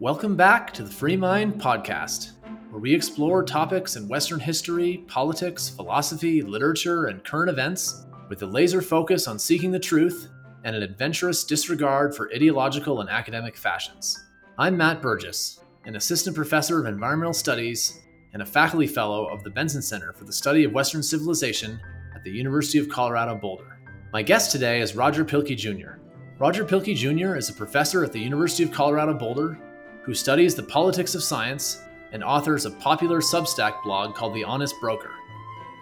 Welcome back to the Free Mind Podcast, where we explore topics in Western history, politics, philosophy, literature, and current events with a laser focus on seeking the truth and an adventurous disregard for ideological and academic fashions. I'm Matt Burgess, an assistant professor of environmental studies and a faculty fellow of the Benson Center for the Study of Western Civilization at the University of Colorado Boulder. My guest today is Roger Pielke Jr. Roger Pielke Jr. is a professor at the University of Colorado Boulder who studies the politics of science and authors a popular Substack blog called The Honest Broker.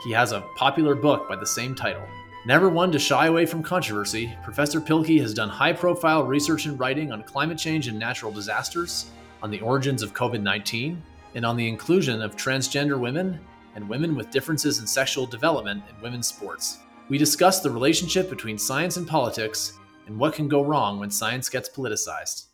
He has a popular book by the same title. Never one to shy away from controversy, Professor Pielke has done high profile research and writing on climate change and natural disasters, on the origins of COVID 19, and on the inclusion of transgender women and women with differences in sexual development in women's sports. We discuss the relationship between science and politics and what can go wrong when science gets politicized.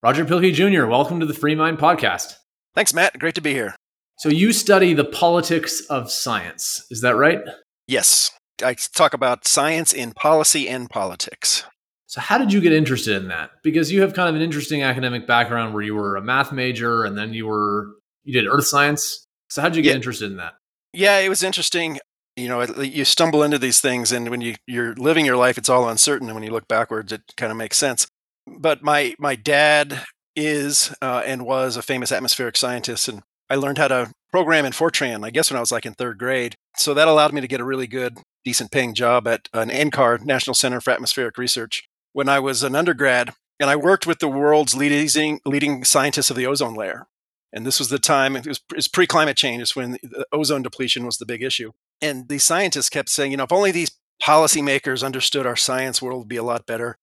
Roger Pielke Jr., welcome to the Free Mind Podcast. Thanks, Matt. Great to be here. So, you study the politics of science, is that right? Yes. I talk about science in policy and politics. So, how did you get interested in that? Because you have kind of an interesting academic background where you were a math major and then you were you did earth science. So, how did you get yeah. interested in that? Yeah, it was interesting you know you stumble into these things and when you you're living your life it's all uncertain and when you look backwards it kind of makes sense but my my dad is uh, and was a famous atmospheric scientist and i learned how to program in fortran i guess when i was like in third grade so that allowed me to get a really good decent paying job at an NCAR national center for atmospheric research when i was an undergrad and i worked with the world's leading leading scientists of the ozone layer and this was the time it was, was pre-climate change it's when the ozone depletion was the big issue and these scientists kept saying, you know, if only these policymakers understood our science world would be a lot better.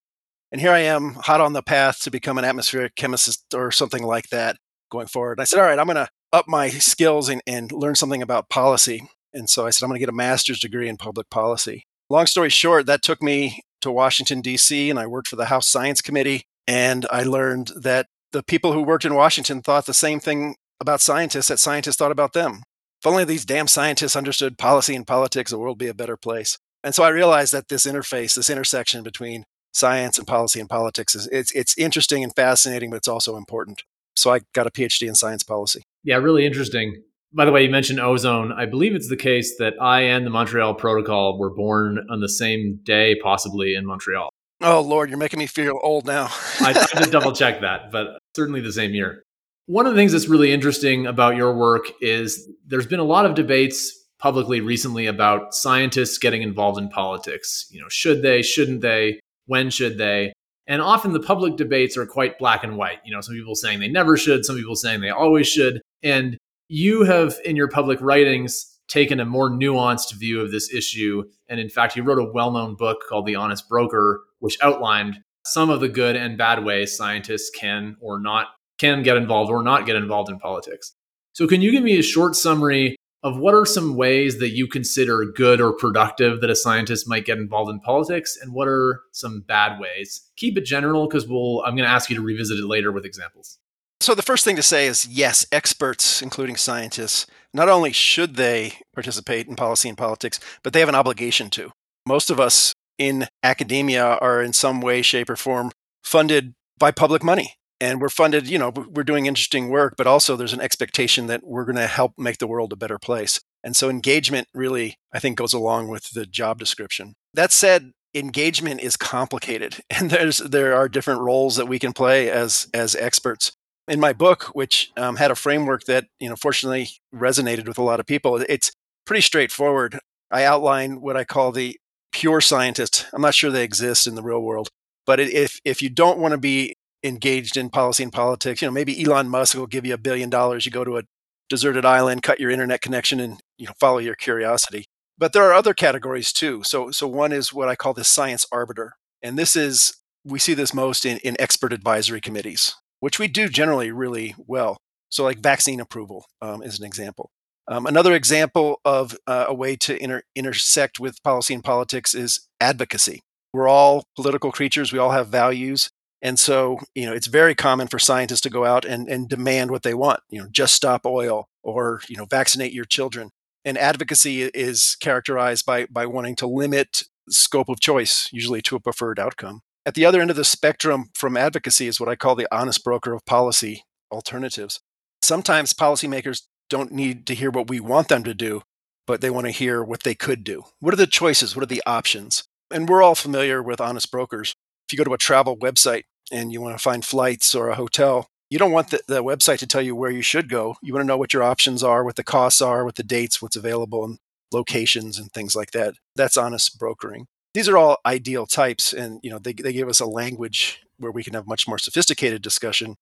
And here I am, hot on the path to become an atmospheric chemist or something like that going forward. I said, all right, I'm going to up my skills and, and learn something about policy. And so I said, I'm going to get a master's degree in public policy. Long story short, that took me to Washington, D.C., and I worked for the House Science Committee. And I learned that the people who worked in Washington thought the same thing about scientists that scientists thought about them. If only these damn scientists understood policy and politics, the world would be a better place. And so I realized that this interface, this intersection between science and policy and politics is it's it's interesting and fascinating, but it's also important. So I got a PhD in science policy. Yeah, really interesting. By the way, you mentioned ozone. I believe it's the case that I and the Montreal Protocol were born on the same day, possibly in Montreal. Oh Lord, you're making me feel old now. I, I double check that, but certainly the same year. One of the things that's really interesting about your work is there's been a lot of debates publicly recently about scientists getting involved in politics. You know, should they, shouldn't they, when should they? And often the public debates are quite black and white. You know, some people saying they never should, some people saying they always should. And you have, in your public writings, taken a more nuanced view of this issue. And in fact, you wrote a well known book called The Honest Broker, which outlined some of the good and bad ways scientists can or not can get involved or not get involved in politics. So, can you give me a short summary of what are some ways that you consider good or productive that a scientist might get involved in politics, and what are some bad ways? Keep it general because we'll. I'm going to ask you to revisit it later with examples. So, the first thing to say is yes, experts, including scientists, not only should they participate in policy and politics, but they have an obligation to. Most of us in academia are in some way, shape, or form funded by public money and we're funded you know we're doing interesting work but also there's an expectation that we're going to help make the world a better place. And so engagement really i think goes along with the job description. That said engagement is complicated and there's there are different roles that we can play as as experts. In my book which um, had a framework that you know fortunately resonated with a lot of people it's pretty straightforward. I outline what i call the pure scientist. I'm not sure they exist in the real world but if if you don't want to be engaged in policy and politics. You know, maybe Elon Musk will give you a billion dollars. You go to a deserted island, cut your internet connection, and you know follow your curiosity. But there are other categories too. So so one is what I call the science arbiter, and this is we see this most in, in expert advisory committees, which we do generally really well. So like vaccine approval um, is an example. Um, another example of uh, a way to inter- intersect with policy and politics is advocacy. We're all political creatures. We all have values. And so, you know, it's very common for scientists to go out and, and demand what they want, you know, just stop oil or, you know, vaccinate your children. And advocacy is characterized by, by wanting to limit scope of choice, usually to a preferred outcome. At the other end of the spectrum from advocacy is what I call the honest broker of policy alternatives. Sometimes policymakers don't need to hear what we want them to do, but they want to hear what they could do. What are the choices? What are the options? And we're all familiar with honest brokers. If you go to a travel website and you want to find flights or a hotel, you don't want the, the website to tell you where you should go. You want to know what your options are, what the costs are, what the dates, what's available, and locations and things like that. That's honest brokering. These are all ideal types, and you know they, they give us a language where we can have much more sophisticated discussion.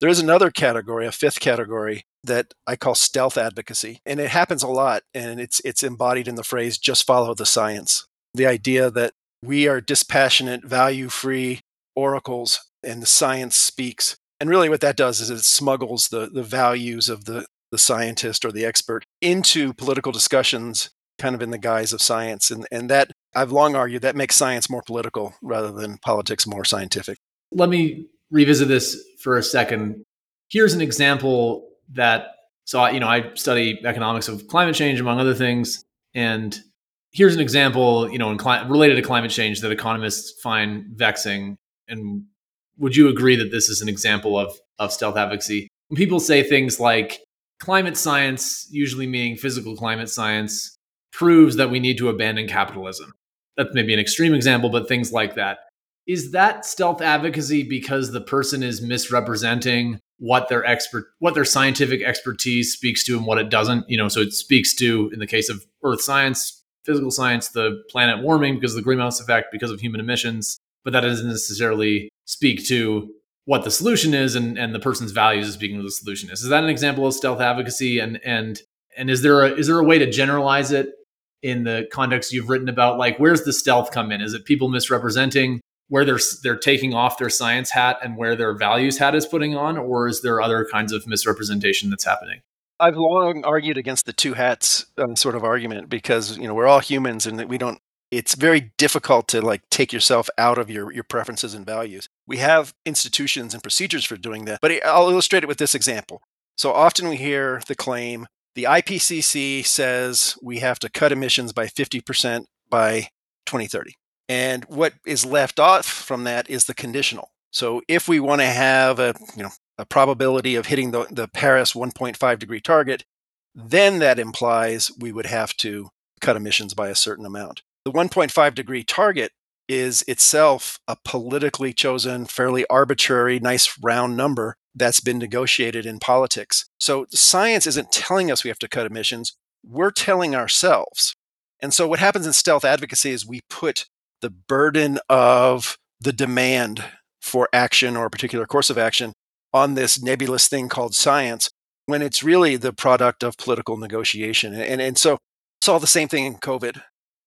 There is another category, a fifth category that I call stealth advocacy, and it happens a lot, and it's it's embodied in the phrase "just follow the science." The idea that we are dispassionate, value-free oracles, and the science speaks. And really, what that does is it smuggles the the values of the the scientist or the expert into political discussions kind of in the guise of science and and that I've long argued that makes science more political rather than politics more scientific. Let me revisit this for a second. Here's an example that so you know I study economics of climate change among other things and here's an example you know in cli- related to climate change that economists find vexing and would you agree that this is an example of of stealth advocacy when people say things like climate science, usually meaning physical climate science, proves that we need to abandon capitalism. That's maybe an extreme example, but things like that. Is that stealth advocacy because the person is misrepresenting what their expert what their scientific expertise speaks to and what it doesn't? You know, so it speaks to, in the case of earth science, physical science, the planet warming because of the greenhouse effect, because of human emissions, but that doesn't necessarily speak to what the solution is and, and the person's values is speaking of the solution is. Is that an example of stealth advocacy? And and and is there a is there a way to generalize it in the context you've written about? Like where's the stealth come in? Is it people misrepresenting where they're they're taking off their science hat and where their values hat is putting on, or is there other kinds of misrepresentation that's happening? I've long argued against the two hats um, sort of argument because you know we're all humans and we don't it's very difficult to like take yourself out of your your preferences and values. We have institutions and procedures for doing that, but I'll illustrate it with this example. So often we hear the claim the IPCC says we have to cut emissions by 50% by 2030. And what is left off from that is the conditional. So if we want to have a, you know, a probability of hitting the, the Paris 1.5 degree target, then that implies we would have to cut emissions by a certain amount. The 1.5 degree target is itself a politically chosen, fairly arbitrary, nice round number that's been negotiated in politics. So science isn't telling us we have to cut emissions, we're telling ourselves. And so what happens in stealth advocacy is we put the burden of the demand for action or a particular course of action on this nebulous thing called science when it's really the product of political negotiation. And, and so saw the same thing in COVID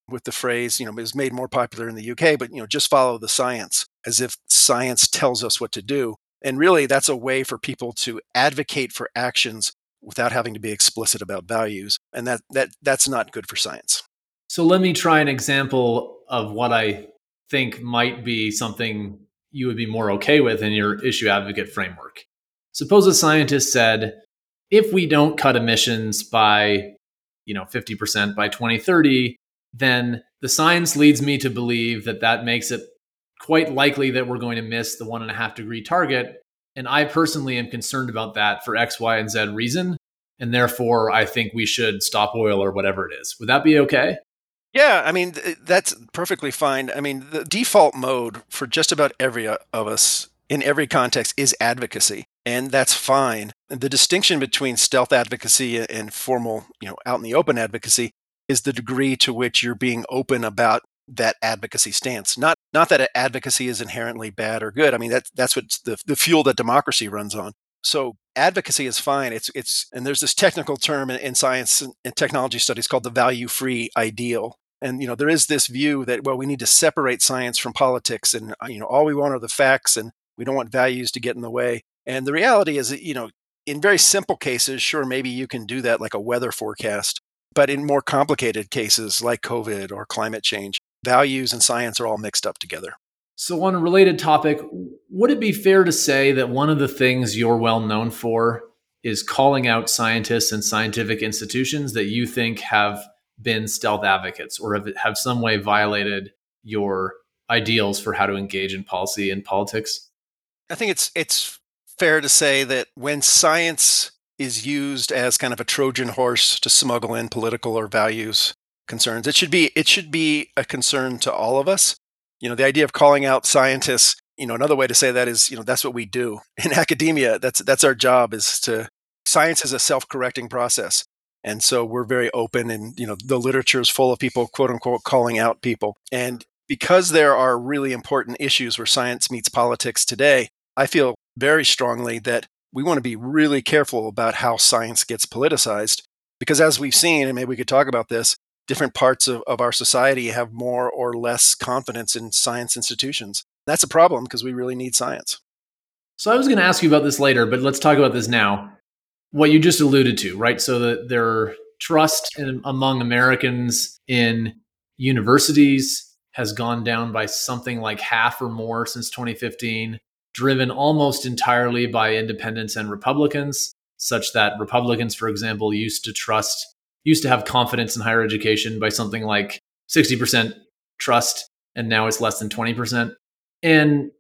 with the phrase, you know, it was made more popular in the UK, but, you know, just follow the science as if science tells us what to do. And really, that's a way for people to advocate for actions without having to be explicit about values. And that, that that's not good for science. So let me try an example of what I think might be something you would be more okay with in your issue advocate framework. Suppose a scientist said, if we don't cut emissions by, you know, 50% by 2030, then the science leads me to believe that that makes it quite likely that we're going to miss the one and a half degree target. And I personally am concerned about that for X, Y, and Z reason. And therefore, I think we should stop oil or whatever it is. Would that be okay? Yeah, I mean, that's perfectly fine. I mean, the default mode for just about every uh, of us in every context is advocacy, and that's fine. The distinction between stealth advocacy and formal, you know, out in the open advocacy is the degree to which you're being open about that advocacy stance. Not not that advocacy is inherently bad or good. I mean that that's what the the fuel that democracy runs on. So advocacy is fine. It's it's and there's this technical term in, in science and technology studies called the value free ideal. And you know there is this view that well we need to separate science from politics and uh, you know all we want are the facts and we don't want values to get in the way. And the reality is that you know in very simple cases, sure maybe you can do that like a weather forecast but in more complicated cases like COVID or climate change, values and science are all mixed up together. So, on a related topic, would it be fair to say that one of the things you're well known for is calling out scientists and scientific institutions that you think have been stealth advocates or have, have some way violated your ideals for how to engage in policy and politics? I think it's it's fair to say that when science is used as kind of a Trojan horse to smuggle in political or values concerns, it should be it should be a concern to all of us. You know, the idea of calling out scientists, you know, another way to say that is, you know, that's what we do in academia. That's that's our job is to science is a self-correcting process. And so we're very open and you know the literature is full of people quote unquote calling out people. And because there are really important issues where science meets politics today, I feel very strongly that we want to be really careful about how science gets politicized. Because as we've seen, and maybe we could talk about this, different parts of, of our society have more or less confidence in science institutions. That's a problem because we really need science. So I was going to ask you about this later, but let's talk about this now. What you just alluded to, right? So that their trust in, among Americans in universities has gone down by something like half or more since 2015, driven almost entirely by independents and Republicans, such that Republicans, for example, used to trust, used to have confidence in higher education by something like 60% trust, and now it's less than 20%. And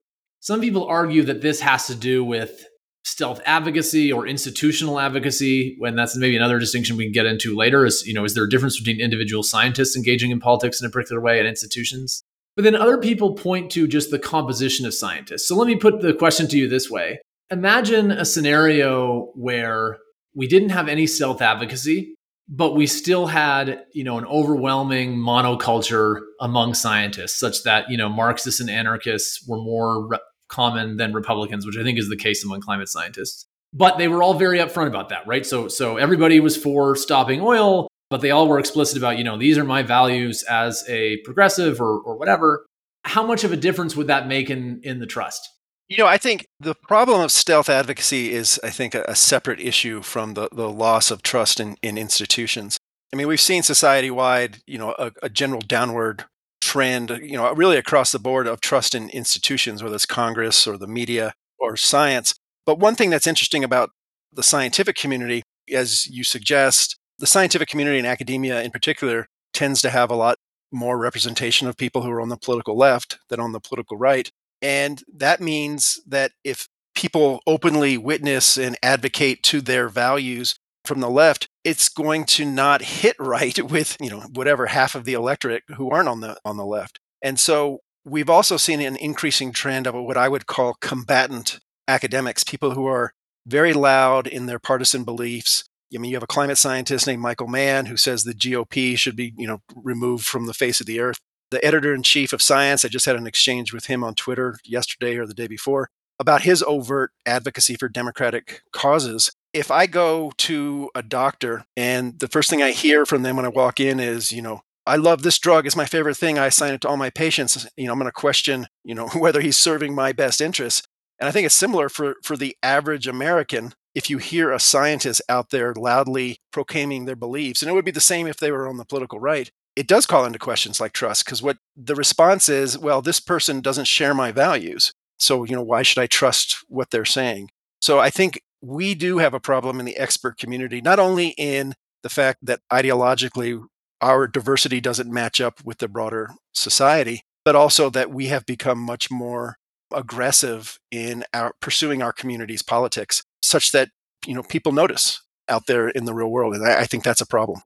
some people argue that this has to do with stealth advocacy or institutional advocacy when that's maybe another distinction we can get into later is you know is there a difference between individual scientists engaging in politics in a particular way and institutions but then other people point to just the composition of scientists so let me put the question to you this way imagine a scenario where we didn't have any stealth advocacy, but we still had you know an overwhelming monoculture among scientists such that you know marxists and anarchists were more common than Republicans, which I think is the case among climate scientists. But they were all very upfront about that, right? So so everybody was for stopping oil, but they all were explicit about, you know, these are my values as a progressive or or whatever. How much of a difference would that make in in the trust? You know, I think the problem of stealth advocacy is, I think, a, a separate issue from the, the loss of trust in, in institutions. I mean, we've seen society wide, you know, a, a general downward trend, you know, really across the board of trust in institutions, whether it's Congress or the media or science. But one thing that's interesting about the scientific community, as you suggest, the scientific community and academia in particular tends to have a lot more representation of people who are on the political left than on the political right. And that means that if people openly witness and advocate to their values from the left, it's going to not hit right with, you know, whatever half of the electorate who aren't on the on the left. And so we've also seen an increasing trend of what I would call combatant academics, people who are very loud in their partisan beliefs. I mean, you have a climate scientist named Michael Mann who says the GOP should be, you know, removed from the face of the earth. The editor in chief of Science, I just had an exchange with him on Twitter yesterday or the day before about his overt advocacy for democratic causes if I go to a doctor and the first thing I hear from them when I walk in is, you know, I love this drug. It's my favorite thing. I assign it to all my patients. You know, I'm going to question, you know, whether he's serving my best interests. And I think it's similar for for the average American. If you hear a scientist out there loudly proclaiming their beliefs, and it would be the same if they were on the political right, it does call into questions like trust because what the response is, well, this person doesn't share my values. So, you know, why should I trust what they're saying? So I think we do have a problem in the expert community, not only in the fact that ideologically our diversity doesn't match up with the broader society, but also that we have become much more aggressive in our pursuing our community's politics, such that you know people notice out there in the real world, and I, I think that's a problem.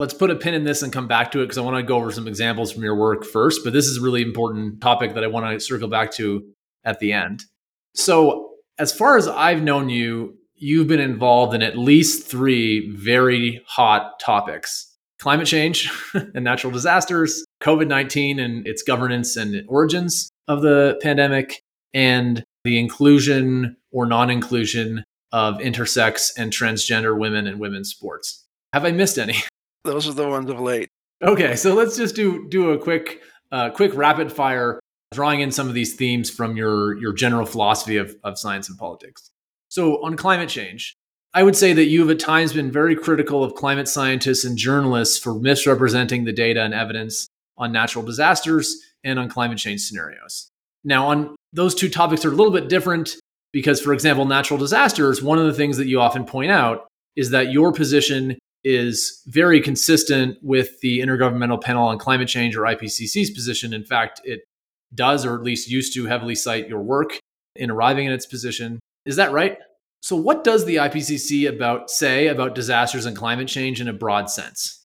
Let's put a pin in this and come back to it because I want to go over some examples from your work first. But this is a really important topic that I want to circle back to at the end. So as far as I've known you, you've been involved in at least three very hot topics climate change and natural disasters, COVID 19 and its governance and origins of the pandemic, and the inclusion or non inclusion of intersex and transgender women in women's sports. Have I missed any? Those are the ones of late. Okay, so let's just do do a quick uh, quick rapid fire drawing in some of these themes from your, your general philosophy of, of science and politics. So, on climate change, I would say that you have at times been very critical of climate scientists and journalists for misrepresenting the data and evidence on natural disasters and on climate change scenarios. Now, on those two topics are a little bit different because, for example, natural disasters, one of the things that you often point out is that your position is very consistent with the Intergovernmental Panel on Climate Change or IPCC's position. In fact, it does, or at least used to heavily cite your work in arriving at its position. Is that right? So, what does the IPCC about say about disasters and climate change in a broad sense?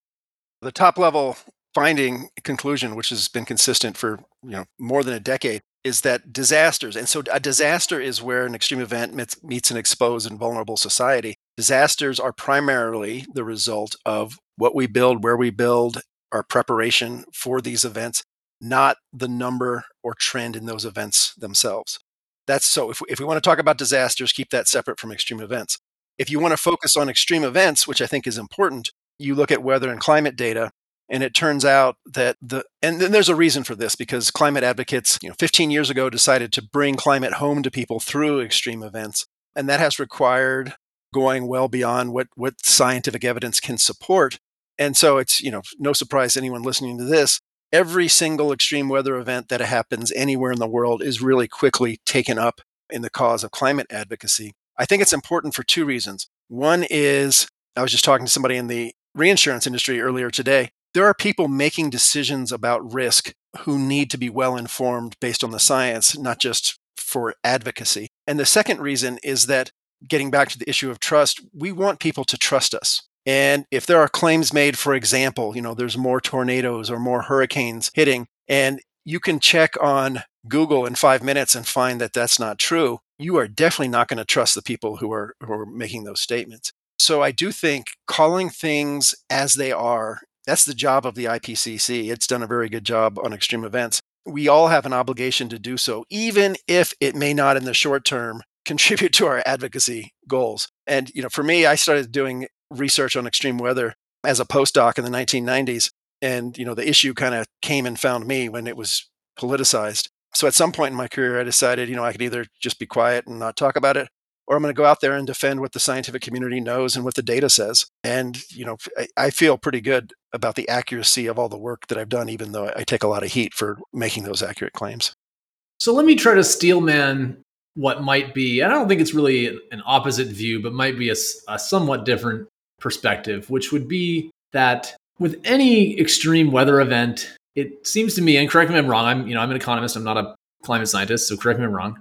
The top level finding conclusion, which has been consistent for you know more than a decade, is that disasters, and so a disaster is where an extreme event meets, meets an exposed and vulnerable society. Disasters are primarily the result of what we build, where we build, our preparation for these events, not the number or trend in those events themselves. That's so if, if we want to talk about disasters, keep that separate from extreme events. If you want to focus on extreme events, which I think is important, you look at weather and climate data and it turns out that the and then there's a reason for this because climate advocates you know 15 years ago decided to bring climate home to people through extreme events and that has required going well beyond what what scientific evidence can support and so it's you know no surprise anyone listening to this every single extreme weather event that happens anywhere in the world is really quickly taken up in the cause of climate advocacy. I think it's important for two reasons. One is I was just talking to somebody in the reinsurance industry earlier today. There are people making decisions about risk who need to be well informed based on the science, not just for advocacy. And the second reason is that getting back to the issue of trust, we want people to trust us. And if there are claims made, for example, you know, there's more tornadoes or more hurricanes hitting, and you can check on Google in five minutes and find that that's not true, you are definitely not going to trust the people who are, who are making those statements. So I do think calling things as they are, that's the job of the IPCC. It's done a very good job on extreme events. We all have an obligation to do so, even if it may not in the short term contribute to our advocacy goals. And you know, for me, I started doing research on extreme weather as a postdoc in the 1990s. And, you know, the issue kind of came and found me when it was politicized. So at some point in my career, I decided, you know, I could either just be quiet and not talk about it, or I'm going to go out there and defend what the scientific community knows and what the data says. And, you know, I, I feel pretty good about the accuracy of all the work that I've done, even though I take a lot of heat for making those accurate claims. So let me try to steelman what might be, and I don't think it's really an opposite view, but might be a, a somewhat different perspective, which would be that with any extreme weather event, it seems to me, and correct me if I'm wrong, I'm you know I'm an economist, I'm not a climate scientist, so correct me if I'm wrong.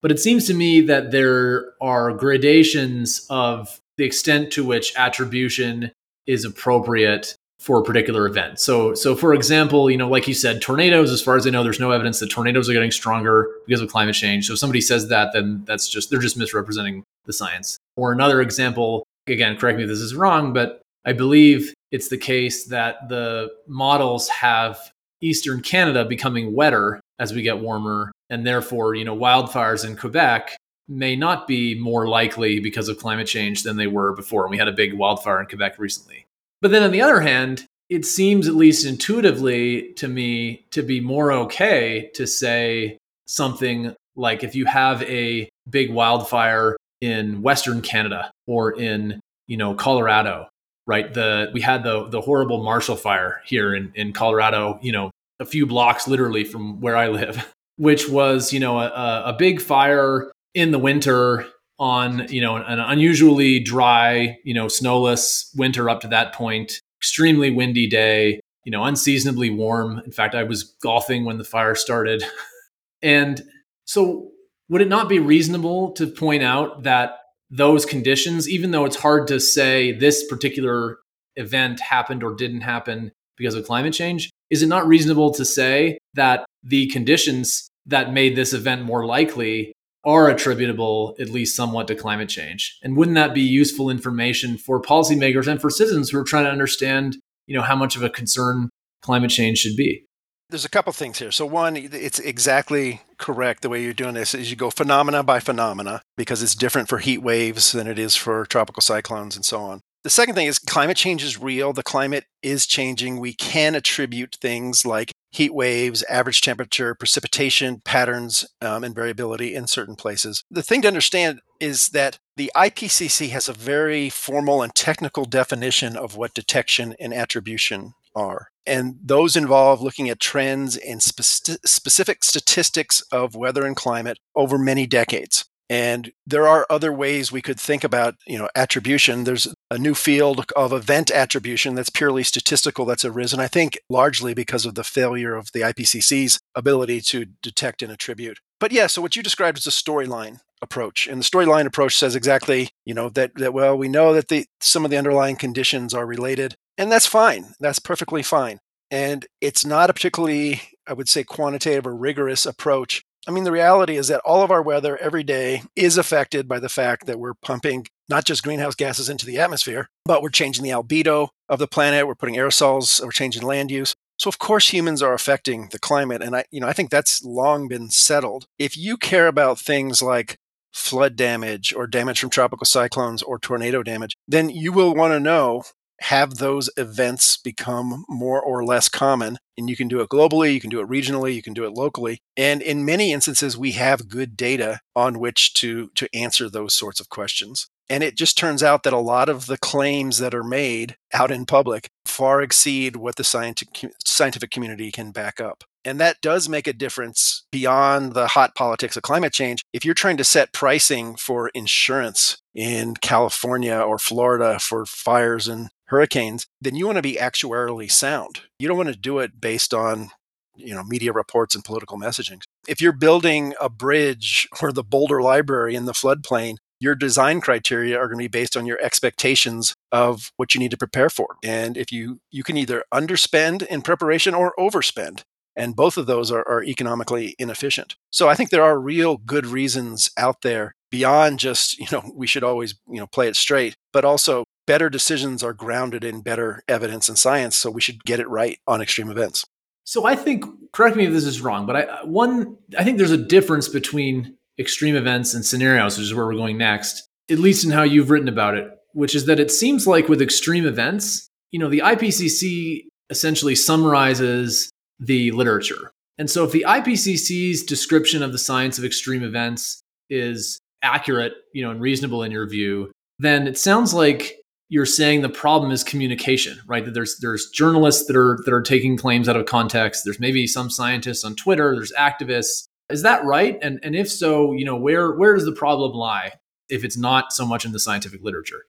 But it seems to me that there are gradations of the extent to which attribution is appropriate for a particular event. So, so for example, you know, like you said, tornadoes. As far as I know, there's no evidence that tornadoes are getting stronger because of climate change. So, if somebody says that, then that's just they're just misrepresenting the science. Or another example, again, correct me if this is wrong, but I believe it's the case that the models have eastern Canada becoming wetter as we get warmer, and therefore, you know, wildfires in Quebec may not be more likely because of climate change than they were before. And we had a big wildfire in Quebec recently. But then on the other hand, it seems at least intuitively to me to be more okay to say something like if you have a big wildfire in Western Canada or in you know Colorado, right? The we had the the horrible Marshall Fire here in in Colorado, you know, a few blocks literally from where I live, which was you know a, a big fire in the winter on you know an unusually dry, you know, snowless winter up to that point, extremely windy day, you know, unseasonably warm. In fact, I was golfing when the fire started, and so would it not be reasonable to point out that those conditions, even though it's hard to say this particular event happened or didn't happen because of climate change, is it not reasonable to say that the conditions that made this event more likely are attributable, at least somewhat, to climate change? And wouldn't that be useful information for policymakers and for citizens who are trying to understand, you know, how much of a concern climate change should be? There's a couple things here. So one, it's exactly correct the way you're doing this is you go phenomena by phenomena because it's different for heat waves than it is for tropical cyclones and so on. The second thing is climate change is real. The climate is changing. We can attribute things like heat waves, average temperature, precipitation patterns, um, and variability in certain places. The thing to understand is that the IPCC has a very formal and technical definition of what detection and attribution are. And those involve looking at trends and spe- specific statistics of weather and climate over many decades. And there are other ways we could think about, you know, attribution. There's a new field of event attribution that's purely statistical that's arisen, I think largely because of the failure of the IPCC's ability to detect and attribute. But yeah, so what you described is a storyline approach. And the storyline approach says exactly, you know, that that well, we know that the some of the underlying conditions are related, and that's fine. That's perfectly fine. And it's not a particularly, I would say, quantitative or rigorous approach I mean, the reality is that all of our weather every day is affected by the fact that we're pumping not just greenhouse gases into the atmosphere, but we're changing the albedo of the planet, we're putting aerosols, we're changing land use. So of course humans are affecting the climate and I you know I think that's long been settled. If you care about things like flood damage or damage from tropical cyclones or tornado damage, then you will want to know have those events become more or less common. And you can do it globally, you can do it regionally, you can do it locally. And in many instances, we have good data on which to, to answer those sorts of questions. And it just turns out that a lot of the claims that are made out in public far exceed what the scientific, scientific community can back up. And that does make a difference beyond the hot politics of climate change. If you're trying to set pricing for insurance in California or Florida for fires and hurricanes, then you want to be actuarially sound. You don't want to do it based on you know media reports and political messaging. If you're building a bridge or the Boulder Library in the floodplain, your design criteria are going to be based on your expectations of what you need to prepare for. And if you you can either underspend in preparation or overspend. And both of those are, are economically inefficient. So I think there are real good reasons out there beyond just, you know, we should always, you know, play it straight, but also better decisions are grounded in better evidence and science. So we should get it right on extreme events. So I think, correct me if this is wrong, but I uh, one I think there's a difference between extreme events and scenarios, which is where we're going next, at least in how you've written about it, which is that it seems like with extreme events, you know, the IPCC essentially summarizes the literature. And so if the IPCC's description of the science of extreme events is accurate, you know, and reasonable in your view, then it sounds like you're saying the problem is communication, right? That there's there's journalists that are that are taking claims out of context. There's maybe some scientists on Twitter. There's activists. Is that right? And and if so, you know where where does the problem lie if it's not so much in the scientific literature?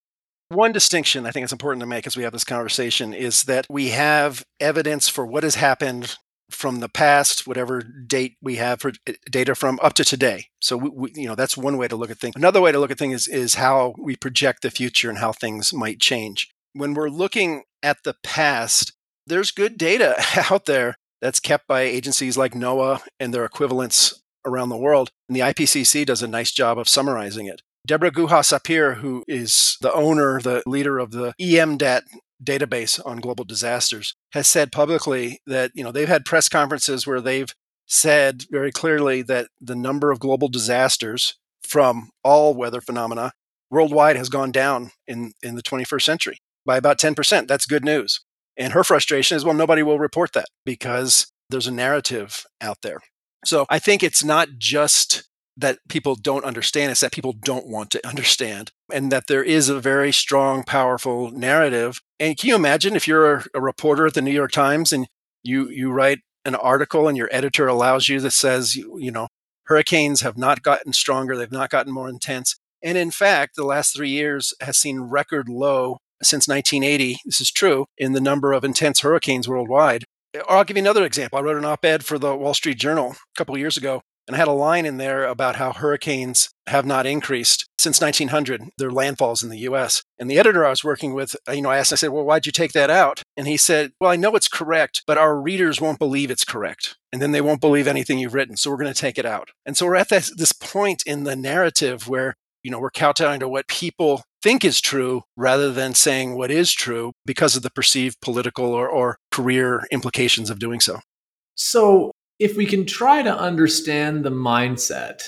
One distinction I think it's important to make as we have this conversation is that we have evidence for what has happened from the past, whatever date we have for eh, data from up to today. So we, we, you know that's one way to look at things. Another way to look at things is, is how we project the future and how things might change. When we're looking at the past, there's good data out there that's kept by agencies like NOAA and their equivalents around the world. And the IPCC does a nice job of summarizing it. Deborah Guha Sapir, who is the owner, the leader of the EMDAT database on global disasters, has said publicly that you know they've had press conferences where they've said very clearly that the number of global disasters from all weather phenomena worldwide has gone down in, in the 21st century by about 10%. That's good news. And her frustration is well, nobody will report that because there's a narrative out there. So I think it's not just that people don't understand, it's that people don't want to understand, and that there is a very strong, powerful narrative. And can you imagine if you're a reporter at the New York Times and you you write an article and your editor allows you that says you, you know hurricanes have not gotten stronger, they've not gotten more intense, and in fact, the last three years has seen record low since 1980. This is true in the number of intense hurricanes worldwide. Or I'll give you another example. I wrote an op ed for the Wall Street Journal a couple of years ago and I had a line in there about how hurricanes have not increased since 1900, their landfalls in the US. And the editor I was working with, uh, you know, I asked, I said, well, why'd you take that out? And he said, well, I know it's correct, but our readers won't believe it's correct. And then they won't believe anything you've written. So we're going to take it out. And so we're at this, this point in the narrative where, you know, we're kowtowing to what people think is true rather than saying what is true because of the perceived political or, or career implications of doing so. So if we can try to understand the mindset,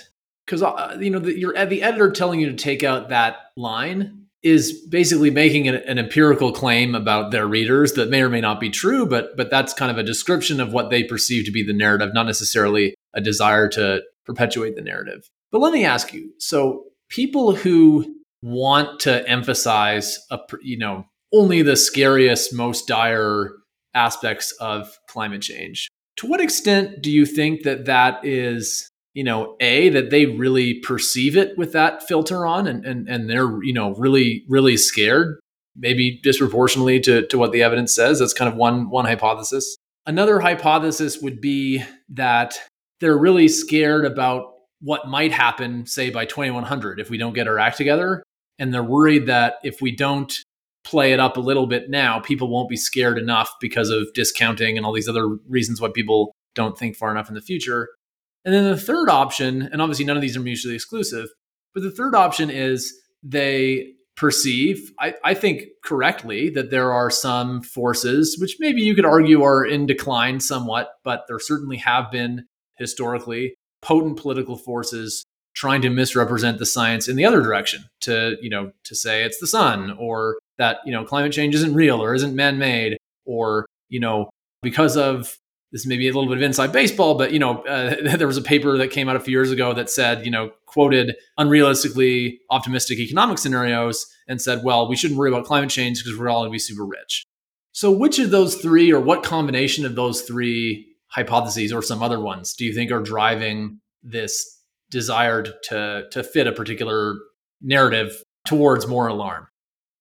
because uh, you know the, the editor telling you to take out that line is basically making an, an, empirical claim about their readers that may or may not be true, but but that's kind of a description of what they perceive to be the narrative, not necessarily a desire to perpetuate the narrative. But let me ask you: so people who want to emphasize a you know only the scariest, most dire aspects of climate change to what extent do you think that that is you know, A, that they really perceive it with that filter on and, and, and they're, you know, really, really scared, maybe disproportionately to, to what the evidence says. That's kind of one, one hypothesis. Another hypothesis would be that they're really scared about what might happen, say, by 2100 if we don't get our act together. And they're worried that if we don't play it up a little bit now, people won't be scared enough because of discounting and all these other reasons why people don't think far enough in the future. And then the third option, and obviously none of these are mutually exclusive, but the third option is they perceive, I, I, think correctly, that there are some forces, which maybe you could argue are in decline somewhat, but there certainly have been historically potent political forces trying to misrepresent the science in the other direction to you know to say it's the sun or that you know climate change isn't real or isn't man-made or you know because of this may be a little bit of inside baseball but you know uh, there was a paper that came out a few years ago that said you know quoted unrealistically optimistic economic scenarios and said well we shouldn't worry about climate change because we're all going to be super rich. So which of those three or what combination of those three hypotheses or some other ones do you think are driving this desired to to fit a particular narrative towards more alarm.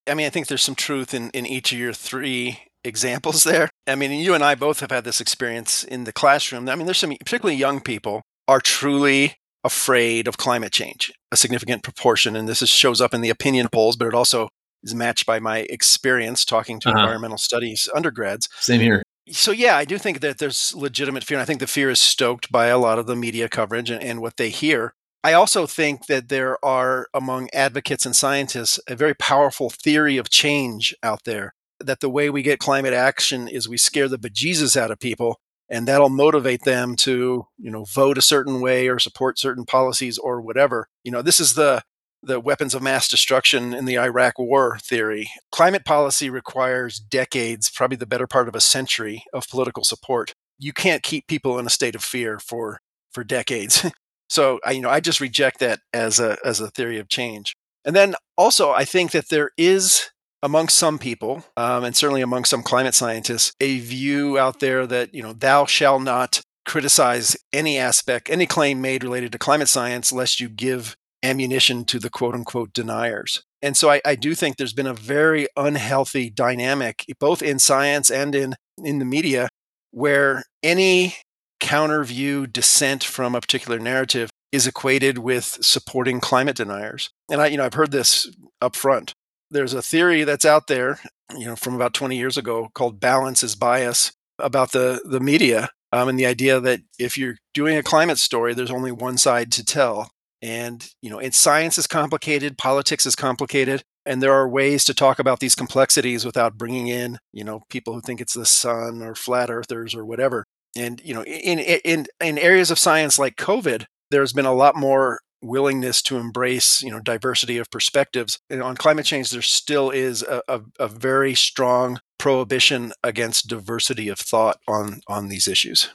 I mean, I think there's some truth in, in each of your three examples there. I mean, you and I both have had this experience in the classroom. I mean, there's some, particularly young people, are truly afraid of climate change, a significant proportion. And this is, shows up in the opinion polls, but it also is matched by my experience talking to uh-huh. environmental studies undergrads. Same here so yeah, I do think that there's legitimate fear. And I think the fear is stoked by a lot of the media coverage and, and, what they hear. I also think that there are among advocates and scientists a very powerful theory of change out there. That the way we get climate action is we scare the bejesus out of people, and that'll motivate them to, you know, vote a certain way or support certain policies or whatever. You know, this is the the weapons of mass destruction in the Iraq war theory. Climate policy requires decades, probably the better part of a century of political support. You can't keep people in a state of fear for for decades. so I you know I just reject that as a as a theory of change. And then also I think that there is among some people, um, and certainly among some climate scientists, a view out there that you know thou shall not criticize any aspect, any claim made related to climate science, lest you give ammunition to the quote unquote deniers. And so I, I, do think there's been a very unhealthy dynamic, both in science and in, in the media, where any counter view dissent from a particular narrative is equated with supporting climate deniers. And I, you know, I've heard this up front. There's a theory that's out there, you know, from about 20 years ago called balance is bias about the, the media um, and the idea that if you're doing a climate story, there's only one side to tell and you know and science is complicated politics is complicated and there are ways to talk about these complexities without bringing in you know people who think it's the sun or flat earthers or whatever. And you know in in in areas of science like covid there's been a lot more willingness to embrace you know diversity of perspectives. And on climate change there still is a, a, a very strong prohibition against diversity of thought on on these issues.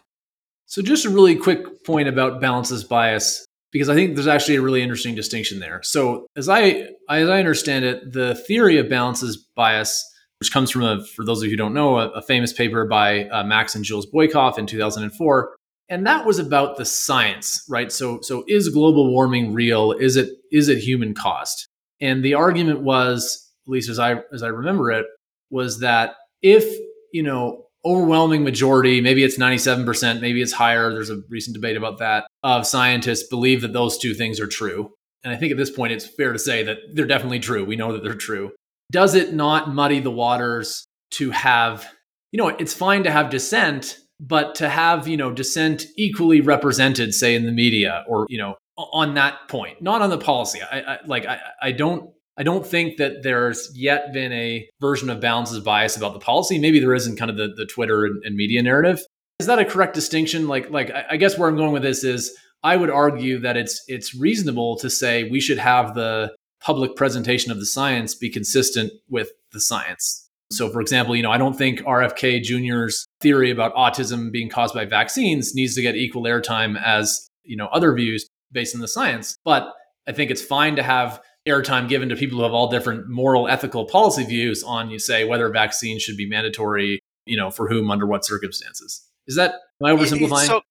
So just a really quick point about balance as bias because I think there's actually a really interesting distinction there. So as I as I understand it, the theory of balance as bias, which comes from a, for those of you who don't know, a, a famous paper by uh, Max and Jules Boykoff in 2004, and that was about the science, right? So so is global warming real? Is it is it human caused? And the argument was, at least as I as I remember it, was that if you know overwhelming majority, maybe it's 97%, maybe it's higher. There's a recent debate about that, of scientists believe that those two things are true. And I think at this point, it's fair to say that they're definitely true. We know that they're true. Does it not muddy the waters to have, you know, it's fine to have dissent, but to have, you know, dissent equally represented, say, in the media or, you know, on that point, not on the policy. I, I like, I, I don't I don't think that there's yet been a version of balance as bias about the policy. Maybe there is in kind of the, the Twitter and, and media narrative. Is that a correct distinction? Like, like I guess where I'm going with this is I would argue that it's it's reasonable to say we should have the public presentation of the science be consistent with the science. So, for example, you know, I don't think RFK Jr.'s theory about autism being caused by vaccines needs to get equal airtime as you know other views based on the science. But I think it's fine to have airtime given to people who have all different moral, ethical, policy views on, you say, whether vaccines should be mandatory, you know, for whom, under what circumstances. Is that, am I oversimplifying? So,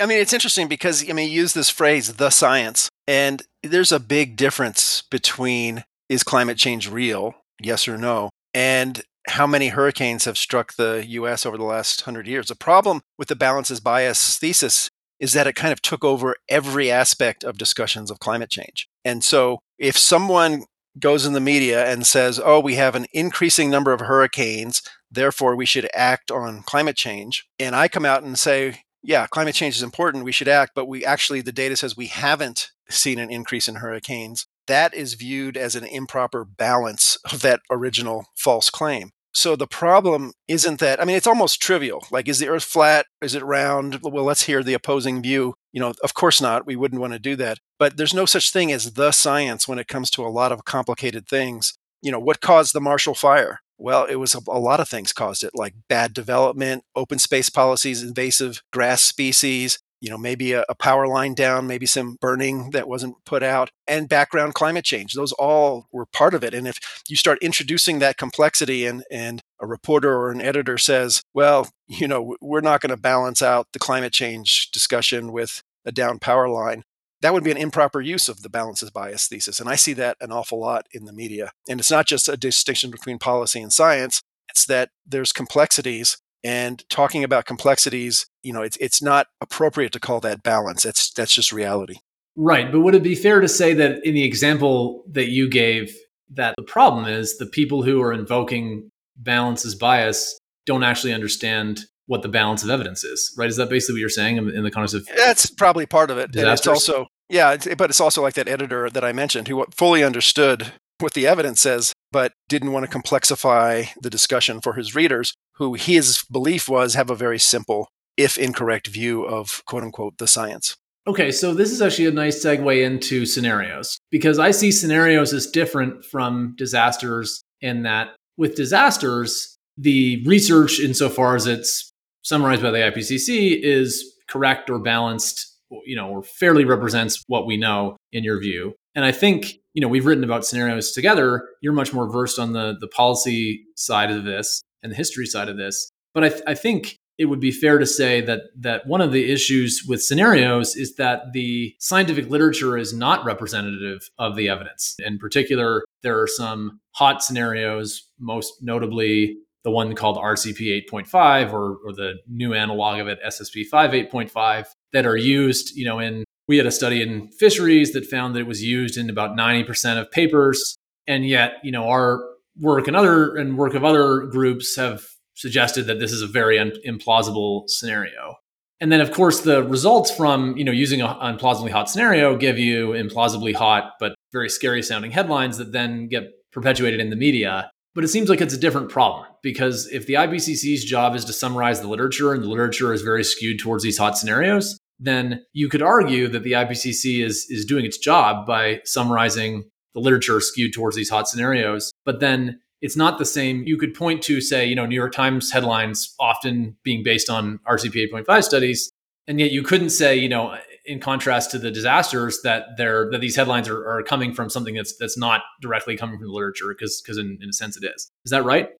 I mean, it's interesting because, I mean, you use this phrase, the science, and there's a big difference between is climate change real, yes or no, and how many hurricanes have struck the US over the last 100 years. The problem with the balance balances bias thesis is that it kind of took over every aspect of discussions of climate change. And so if someone goes in the media and says, oh, we have an increasing number of hurricanes, therefore we should act on climate change, and I come out and say, yeah, climate change is important, we should act, but we actually, the data says we haven't seen an increase in hurricanes, that is viewed as an improper balance of that original false claim. So the problem isn't that, I mean, it's almost trivial. Like, is the earth flat? Is it round? Well, let's hear the opposing view. You know, of course not. We wouldn't want to do that. But there's no such thing as the science when it comes to a lot of complicated things. You know, what caused the Marshall Fire? Well, it was a, a lot of things caused it, like bad development, open space policies, invasive grass species, you know, maybe a, a, power line down, maybe some burning that wasn't put out, and background climate change. Those all were part of it. And if you start introducing that complexity and, and a reporter or an editor says, well, you know, we're not going to balance out the climate change discussion with a down power line, that would be an improper use of the balance as bias thesis. And I see that an awful lot in the media. And it's not just a distinction between policy and science, it's that there's complexities and talking about complexities you know it's it's not appropriate to call that balance. That's that's just reality. Right but would it be fair to say that in the example that you gave that the problem is the people who are invoking balance as bias don't actually understand what the balance of evidence is right? Is that basically what you're saying in, the context of that's probably part of it and it's also yeah but it's also like that editor that i mentioned who fully understood what the evidence says but didn't want to complexify the discussion for his readers who his belief was have a very simple, if incorrect, view of quote unquote the science. Okay, so this is actually a nice segue into scenarios because I see scenarios as different from disasters in that with disasters, the research, insofar as it's summarized by the IPCC, is correct or balanced, you know, or fairly represents what we know in your view. And I think, you know, we've written about scenarios together. You're much more versed on the the policy side of this and the history side of this. But I, th- I think it would be fair to say that that one of the issues with scenarios is that the scientific literature is not representative of the evidence. In particular, there are some hot scenarios, most notably the one called RCP 8.5 or, or the new analog of it, SSP 5 8.5, that are used, you know, in we had a study in fisheries that found that it was used in about 90% of papers. And yet, you know, our work and other and work of other groups have suggested that this is a very un- implausible scenario. And then, of course, the results from you know using an implausibly hot scenario give you implausibly hot but very scary sounding headlines that then get perpetuated in the media. But it seems like it's a different problem because if the IPCC's job is to summarize the literature and the literature is very skewed towards these hot scenarios, then you could argue that the IPCC is is doing its job by summarizing the literature skewed towards these hot scenarios. But then it's not the same. You could point to, say, you know, New York Times headlines often being based on RCP 8.5 studies. And yet you couldn't say, you know, in contrast to the disasters that they're that these headlines are, are coming from something that's that's not directly coming from the literature, because because in, in a sense it is. Is that right?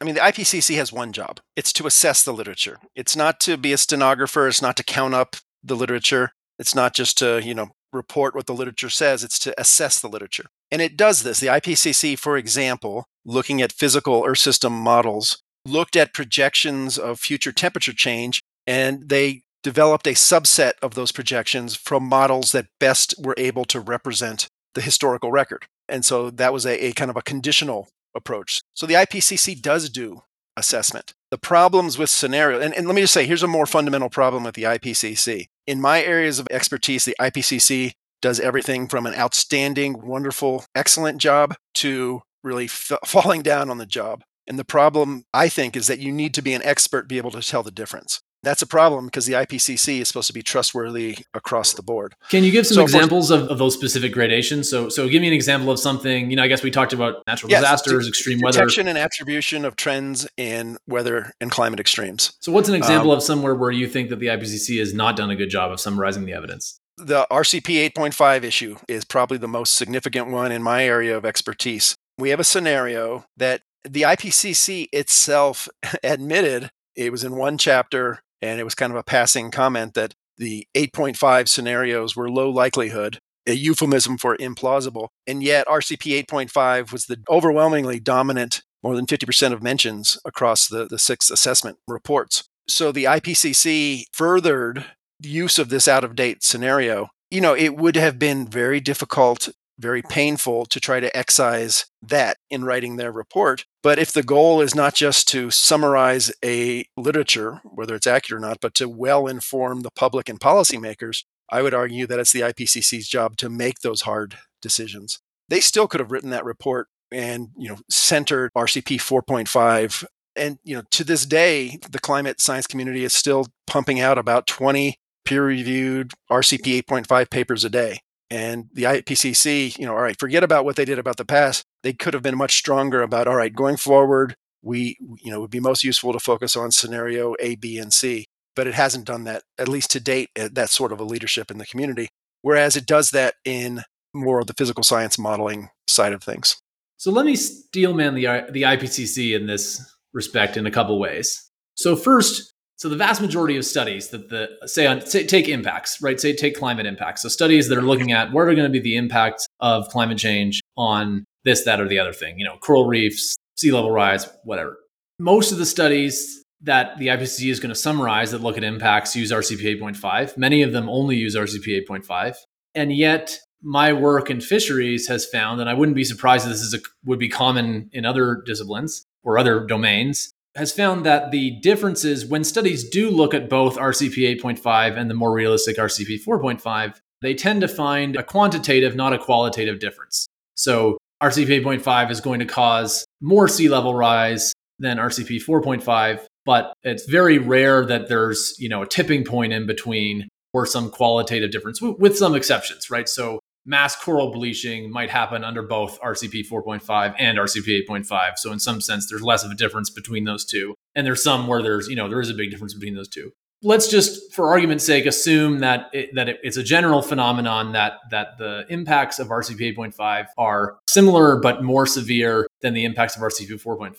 I mean, the IPCC has one job. It's to assess the literature. It's not to be a stenographer. It's not to count up the literature. It's not just to, you know, report what the literature says, it's to assess the literature. And it does this. The IPCC, for example, looking at physical Earth system models, looked at projections of future temperature change, and they developed a subset of those projections from models that best were able to represent the historical record. And so that was a, a kind of a conditional approach. So the IPCC does do assessment. The problems with scenario, and, and let me just say, here's a more fundamental problem with the IPCC. In my areas of expertise, the IPCC does everything from an outstanding, wonderful, excellent job to really f- falling down on the job. And the problem, I think, is that you need to be an expert be able to tell the difference. That's a problem because the IPCC is supposed to be trustworthy across the board. Can you give some so examples of, of, those specific gradations? So, so give me an example of something. You know, I guess we talked about natural yes, disasters, extreme detection weather, detection and attribution of trends in weather and climate extremes. So, what's an example um, of somewhere where you think that the IPCC has not done a good job of summarizing the evidence? The RCP 8.5 issue is probably the most significant one in my area of expertise. We have a scenario that the IPCC itself admitted it was in one chapter and it was kind of a passing comment that the 8.5 scenarios were low likelihood, a euphemism for implausible. And yet, RCP 8.5 was the overwhelmingly dominant, more than 50% of mentions across the, the six assessment reports. So the IPCC furthered the use of this out of date scenario. You know, it would have been very difficult very painful to try to excise that in writing their report. But if the goal is not just to summarize a literature, whether it's accurate or not, but to well inform the public and policymakers, I would argue that it's the IPCC's job to make those hard decisions. They still could have written that report and you know centered RCP 4.5 and you know to this day the climate science community is still pumping out about 20 peer reviewed RCP 8.5 papers a day and the IPCC, you know, all right, forget about what they did about the past. They could have been much stronger about, all right, going forward, we, you know, would be most useful to focus on scenario A, B, and C. But it hasn't done that, at least to date, eh, that sort of a leadership in the community. Whereas it does that in more of the physical science modeling side of things. So let me steelman the, the IPCC in this respect in a couple ways. So first, so the vast majority of studies that the say on say take impacts, right? Say take climate impacts. So studies that are looking at what are going to be the impacts of climate change on this, that, or the other thing. You know, coral reefs, sea level rise, whatever. Most of the studies that the IPCC is going to summarize that look at impacts use RCP 8.5. Many of them only use RCP 8.5, and yet my work in fisheries has found, and I wouldn't be surprised if this is a, would be common in other disciplines or other domains, has found that the differences when studies do look at both RCP 8.5 and the more realistic RCP 4.5, they tend to find a quantitative, not a qualitative difference. So RCP 8.5 is going to cause more sea level rise than RCP 4.5, but it's very rare that there's, you know, a tipping point in between or some qualitative difference with some exceptions, right? So mass coral bleaching might happen under both RCP 4.5 and RCP 8.5. So in some sense, there's less of a difference between those two. And there's some where there's, you know, there is a big difference between those two. Let's just, for argument's sake, assume that it, that it, it's a general phenomenon that that the impacts of RCP 8.5 are similar but more severe than the impacts of RCP 4.5.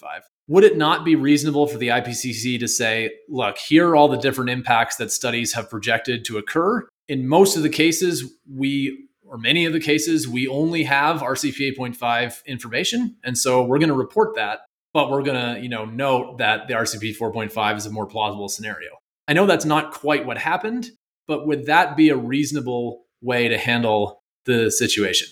Would it not be reasonable for the IPCC to say, look, here are all the different impacts that studies have projected to occur? In most of the cases, we or many of the cases, we only have RCP 8.5 information. And so we're going to report that, but we're going to, you know, note that the RCP 4.5 is a more plausible scenario. I know that's not quite what happened, but would that be a reasonable way to handle the situation?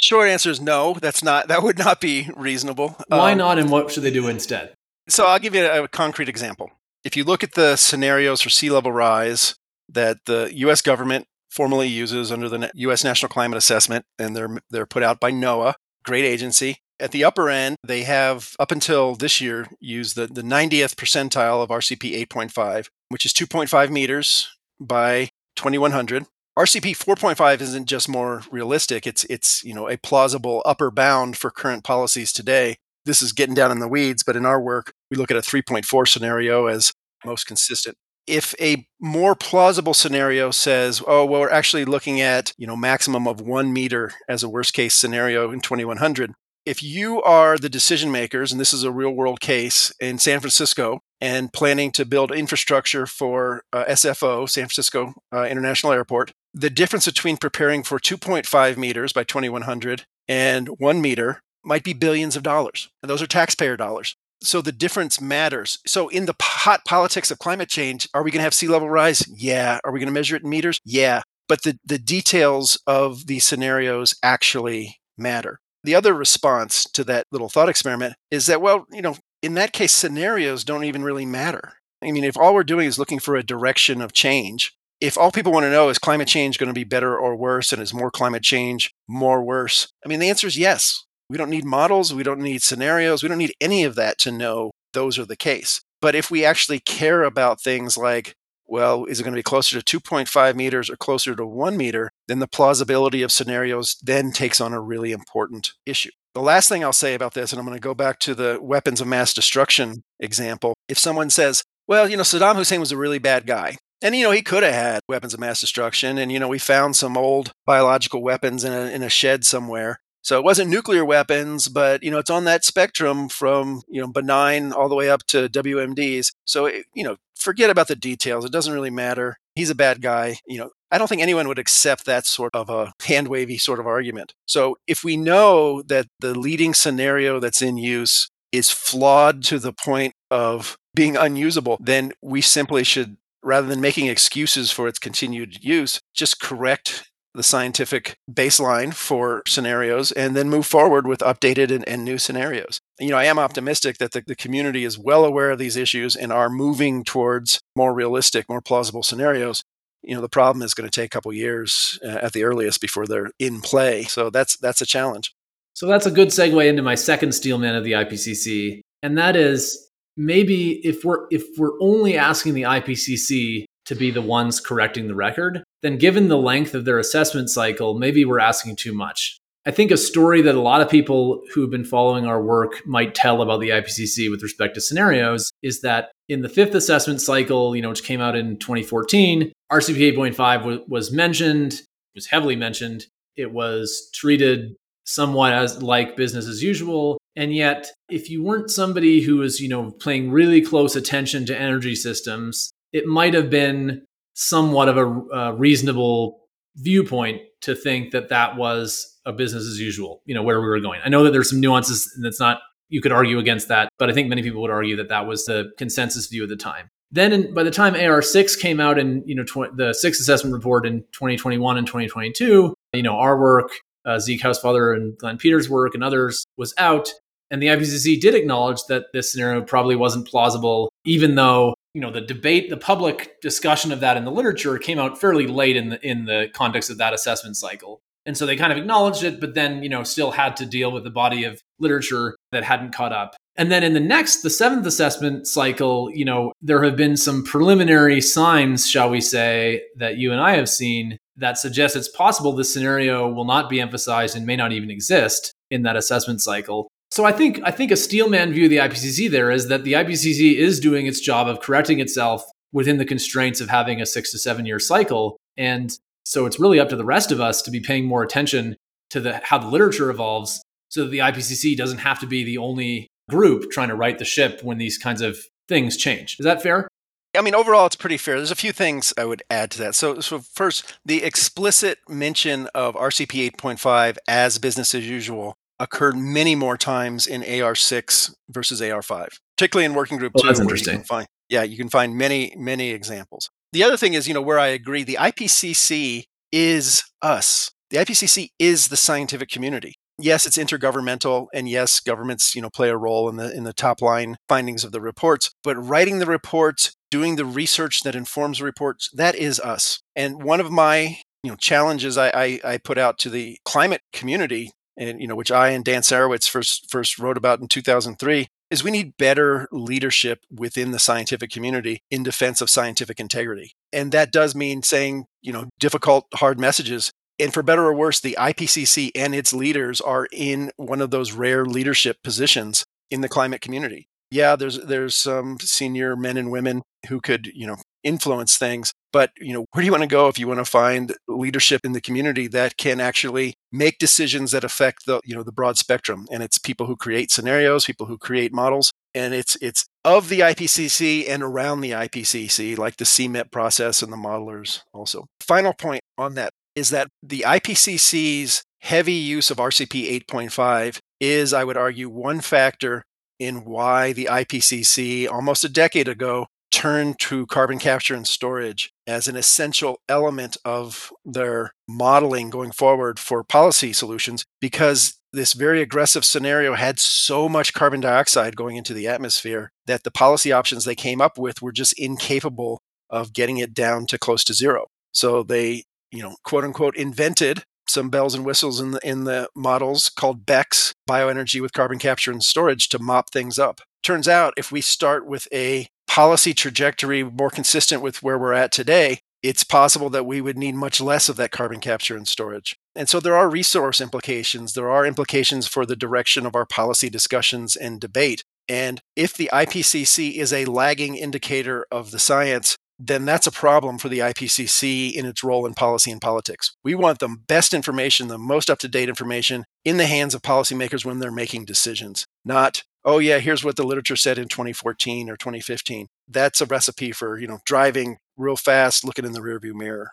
Short answer is no. That's not. That would not be reasonable. Why um, not? And what should they do instead? So I'll give you a, a concrete example. If you look at the scenarios for sea level rise that the U.S. government formally uses under the U.S. National Climate Assessment, and they're they're put out by NOAA, great agency. At the upper end, they have up until this year used the, the 90th percentile of RCP 8.5, which is 2.5 meters by 2100. RCP 4.5 isn't just more realistic; it's it's you know a plausible upper bound for current policies today. This is getting down in the weeds, but in our work, we look at a 3.4 scenario as most consistent if a more plausible scenario says, oh, well, we're actually looking at, you know, maximum of one meter as a worst case scenario in 2100, if you are the decision makers, and this is a real world case in San Francisco, and planning to build infrastructure for uh, SFO, San Francisco uh, International Airport, the difference between preparing for 2.5 meters by 2100 and one meter might be billions of dollars. And those are taxpayer dollars so the difference matters. So in the hot politics of climate change, are we going to have sea level rise? Yeah. Are we going to measure it in meters? Yeah. But the, the details of the scenarios actually matter. The other response to that little thought experiment is that, well, you know, in that case, scenarios don't even really matter. I mean, if all we're doing is looking for a direction of change, if all people want to know is climate change going to be better or worse, and is more climate change more worse? I mean, the answer is yes. We don't need models, we don't need scenarios, we don't need any of that to know those are the case. But if we actually care about things like, well, is it going to be closer to 2.5 meters or closer to one meter, then the plausibility of scenarios then takes on a really important issue. The last thing I'll say about this, and I'm going to go back to the weapons of mass destruction example. If someone says, well, you know, Saddam Hussein was a really bad guy, and you know he could have had weapons of mass destruction and you know we found some old biological weapons in a, in a shed somewhere so it wasn't nuclear weapons, but you know it's on that spectrum from you know benign all the way up to WMDs. So it, you know forget about the details. It doesn't really matter. He's a bad guy. You know, I don't think anyone would accept that sort of a hand wavy sort of argument. So if we know that the leading scenario that's in use is flawed to the point of being unusable, then we simply should, rather than making excuses for its continued use, just correct the scientific baseline for scenarios and then move forward with updated and, and new scenarios. You know, I am optimistic that the, the community is well aware of these issues and are moving towards more realistic, more plausible scenarios. You know, the problem is going to take a couple years uh, at the earliest before they're in play. So that's that's a challenge. So that's a good segue into my second steelman of the IPCC, and that is maybe if we're if we're only asking the IPCC to be the ones correcting the record, then given the length of their assessment cycle, maybe we're asking too much. I think a story that a lot of people who've been following our work might tell about the IPCC with respect to scenarios is that in the fifth assessment cycle, you know, which came out in 2014, RCP 8.5 w- was mentioned, was heavily mentioned. It was treated somewhat as like business as usual. And yet, if you weren't somebody who was, you know, paying really close attention to energy systems, it might have been somewhat of a, a reasonable viewpoint to think that that was a business as usual, you know, where we were going. I know that there's some nuances and it's not, you could argue against that, but I think many people would argue that that was the consensus view at the time. Then in, by the time AR6 came out in, you know, tw- the sixth assessment report in 2021 and 2022, you know, our work, uh, Zeke Hausfather and Glenn Peters' work and others was out. And the IPCC did acknowledge that this scenario probably wasn't plausible, even though you know the debate the public discussion of that in the literature came out fairly late in the in the context of that assessment cycle. And so they kind of acknowledged it but then you know still had to deal with the body of literature that hadn't caught up. And then in the next the seventh assessment cycle you know there have been some preliminary signs shall we say that you and i have seen that suggest it's possible this scenario will not be emphasized and may not even exist in that assessment cycle so I think I think a steelman view of the IPCC there is that the IPCC is doing its job of correcting itself within the constraints of having a six to seven year cycle, and so it's really up to the rest of us to be paying more attention to the how the literature evolves, so that the IPCC doesn't have to be the only group trying to right the ship when these kinds of things change. Is that fair? I mean, overall, it's pretty fair. There's a few things I would add to that. So, so first, the explicit mention of RCP 8.5 as business as usual occurred many more times in AR6 versus AR5, particularly in working group well, two. That's interesting. You find, yeah, you can find many, many examples. The other thing is, you know, where I agree, the IPCC is us. The IPCC is the scientific community. Yes, it's intergovernmental, and yes, governments, you know, play a role in the in the top line findings of the reports. But writing the reports, doing the research that informs the reports, that is us. And one of my you know challenges I, I, I put out to the climate community and you know which I and Dan Sarewitz first first wrote about in 2003 is we need better leadership within the scientific community in defense of scientific integrity. And that does mean saying, you know, difficult hard messages. And for better or worse, the IPCC and its leaders are in one of those rare leadership positions in the climate community. Yeah, there's there's some senior men and women who could, you know, influence things but you know where do you want to go if you want to find leadership in the community that can actually make decisions that affect the you know the broad spectrum? And it's people who create scenarios people who create models and it's it's of the IPCC and around the IPCC like the CMIP process and the modelers also. Final point on that is that the IPCC's heavy use of RCP 8.5 is I would argue one factor in why the IPCC almost a decade ago turn to carbon capture and storage as an essential element of their modeling going forward for policy solutions because this very aggressive scenario had so much carbon dioxide going into the atmosphere that the policy options they came up with were just incapable of getting it down to close to zero. So they, you know, quote unquote invented some bells and whistles in the in the models called BECCS, bioenergy with carbon capture and storage to mop things up. Turns out if we start with a policy trajectory more consistent with where we're at today, it's possible that we would need much less of that carbon capture and storage. And so there are resource implications. There are implications for the direction of our policy discussions and debate. And if the IPCC is a lagging indicator of the science, then that's a problem for the IPCC in its role in policy and politics. We want the best information, the most up to date information in the hands of policymakers when they're making decisions, not oh yeah, here's what the literature said in 2014 or 2015. That's a recipe for, you know, driving real fast, looking in the rearview mirror.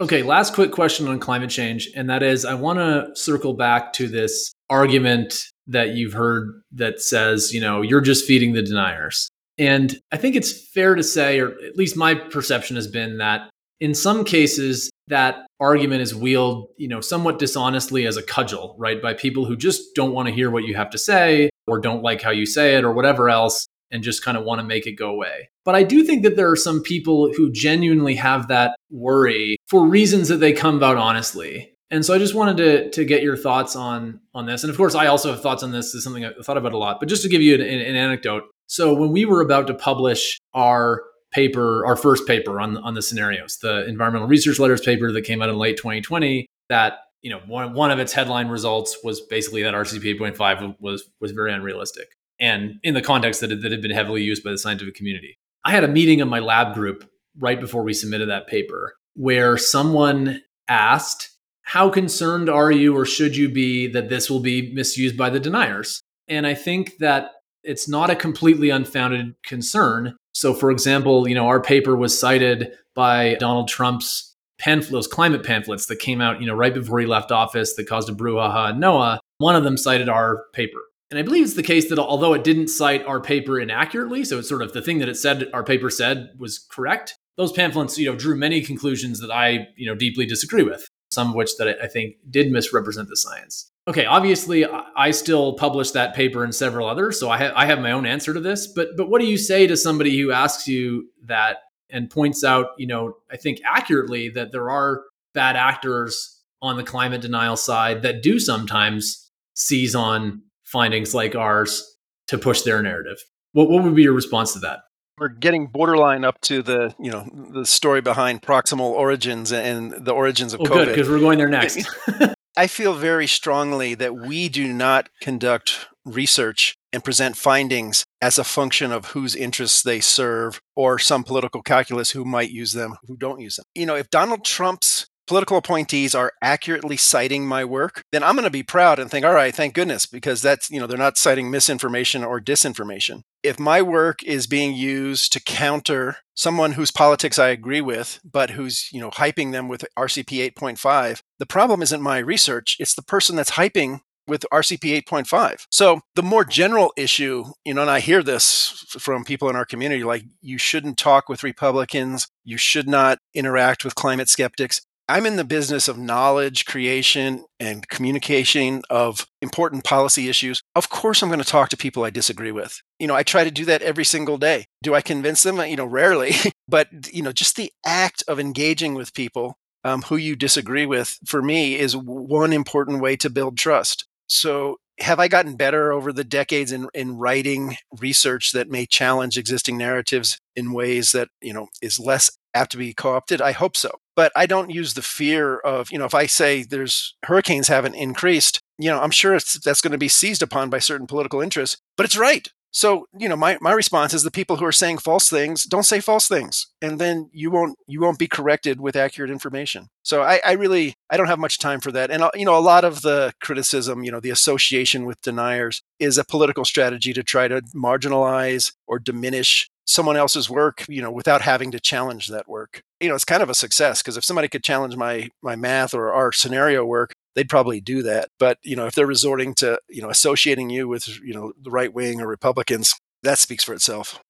Okay, last quick question on climate change. And that is I want to circle back to this argument that you've heard that says, you know, you're just feeding the deniers. And I think it's fair to say, or at least my perception has been that in some cases, that argument is wielded, you know, somewhat dishonestly as a cudgel, right? By people who just don't want to hear what you have to say or don't like how you say it or whatever else and just kind of want to make it go away. But I do think that there are some people who genuinely have that worry for reasons that they come about honestly. And so I just wanted to, to get your thoughts on on this. And of course, I also have thoughts on this. this is something I thought about a lot. But just to give you an, an anecdote, so when we were about to publish our paper, our first paper on on the scenarios, the environmental research letters paper that came out in late 2020, that you know one one of its headline results was basically that RCP 8.5 was was very unrealistic and in the context that it, that had been heavily used by the scientific community. I had a meeting of my lab group right before we submitted that paper where someone asked, How concerned are you or should you be that this will be misused by the deniers? And I think that it's not a completely unfounded concern. So, for example, you know, our paper was cited by Donald Trump's pamphlet, those climate pamphlets that came out, you know, right before he left office that caused a brouhaha in. One of them cited our paper. And I believe it's the case that although it didn't cite our paper inaccurately, so it's sort of the thing that it said our paper said was correct, those pamphlets, you know, drew many conclusions that I, you know, deeply disagree with, some of which that I think did misrepresent the science. Okay, obviously I still published that paper and several others, so I, ha- I have my own answer to this, but but what do you say to somebody who asks you that and points out, you know, I think accurately that there are bad actors on the climate denial side that do sometimes seize on findings like ours to push their narrative. What, what would be your response to that? We're getting borderline up to the you know the story behind proximal origins and the origins of oh, COVID. Good, because we're going there next. I feel very strongly that we do not conduct research and present findings as a function of whose interests they serve or some political calculus who might use them, who don't use them. You know, if Donald Trump's political appointees are accurately citing my work, then I'm going to be proud and think, all right, thank goodness, because that's, you know, they're not citing misinformation or disinformation. If my work is being used to counter someone whose politics I agree with, but who's, you know, hyping them with RCP 8.5, the problem isn't my research, it's the person that's hyping with RCP 8.5. So the more general issue, you know, and I hear this from people in our community like you shouldn't talk with Republicans, you should not interact with climate skeptics. I'm in the business of knowledge creation and communication of important policy issues. Of course, I'm going to talk to people I disagree with. You know, I try to do that every single day. Do I convince them? You know, rarely. but, you know, just the act of engaging with people um, who you disagree with, for me, is one important way to build trust. So, have I gotten better over the decades in, in writing research that may challenge existing narratives in ways that, you know, is less apt to be co-opted? I hope so but I don't use the fear of, you know, if I say there's hurricanes haven't increased, you know, I'm sure that's going to be seized upon by certain political interests, but it's right. So, you know, my, my response is the people who are saying false things, don't say false things. And then you won't you won't be corrected with accurate information. So I, I really I don't have much time for that. And uh, you know, a lot of the criticism, you know, the association with deniers is a political strategy to try to marginalize or diminish someone else's work, you know, without having to challenge that work. You know, it's kind of a success because if somebody could challenge my my math or our scenario work, they'd probably do that. But, you know, if they're resorting to, you know, associating you with, you know, the right wing or Republicans, that speaks for itself.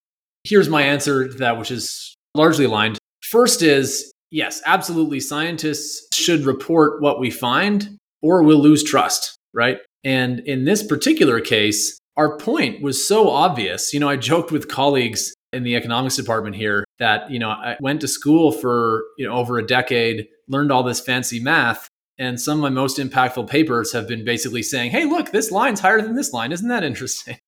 Here's my answer to that, which is largely aligned. First is yes, absolutely. Scientists should report what we find or we'll lose trust, right? And in this particular case, our point was so obvious. You know, I joked with colleagues in the economics department here that you know I went to school for you know over a decade, learned all this fancy math, and some of my most impactful papers have been basically saying, "Hey, look, this line's higher than this line. Isn't that interesting?"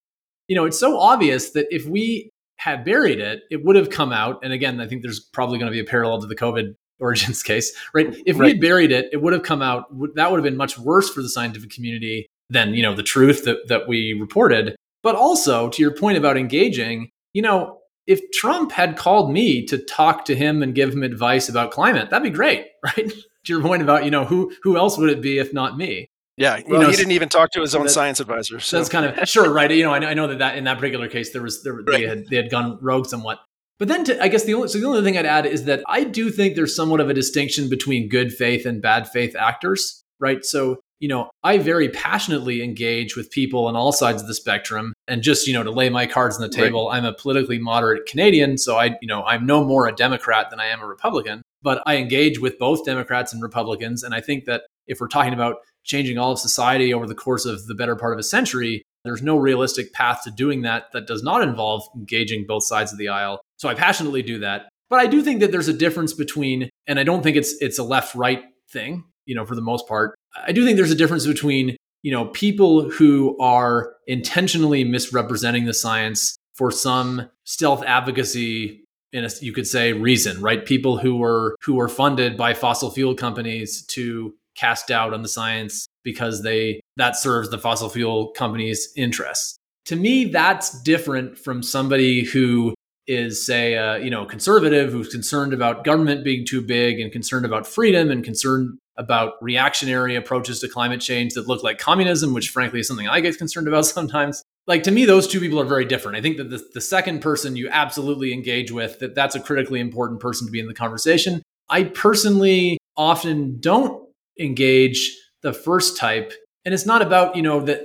You know, it's so obvious that if we had buried it, it would have come out. And again, I think there's probably going to be a parallel to the COVID origins case, right? If right. we had buried it, it would have come out. That would have been much worse for the scientific community than you know the truth that that we reported. But also to your point about engaging, you know, if Trump had called me to talk to him and give him advice about climate, that'd be great, right? to your point about, you know, who who else would it be if not me? Yeah, well, you know, he didn't even talk to his own that, science advisor. So that's kind of sure, right? You know, I know, I know that, that in that particular case there was there, right. they had they had gone rogue somewhat. But then, to, I guess the only so the only thing I'd add is that I do think there's somewhat of a distinction between good faith and bad faith actors, right? So you know, I very passionately engage with people on all sides of the spectrum. And just, you know, to lay my cards on the table, right. I'm a politically moderate Canadian. So I, you know, I'm no more a Democrat than I am a Republican, but I engage with both Democrats and Republicans. And I think that if we're talking about changing all of society over the course of the better part of a century, there's no realistic path to doing that that does not involve engaging both sides of the aisle. So I passionately do that. But I do think that there's a difference between, and I don't think it's it's a left right thing, you know, for the most part. I do think there's a difference between, you know, people who are intentionally misrepresenting the science for some stealth advocacy in a, you could say reason, right? People who were who were funded by fossil fuel companies to cast doubt on the science because they that serves the fossil fuel companies' interests. To me, that's different from somebody who is say uh, you know conservative who's concerned about government being too big and concerned about freedom and concerned about reactionary approaches to climate change that look like communism which frankly is something i get concerned about sometimes. Like to me those two people are very different. I think that the, the second person you absolutely engage with that that's a critically important person to be in the conversation. I personally often don't engage the first type and it's not about you know that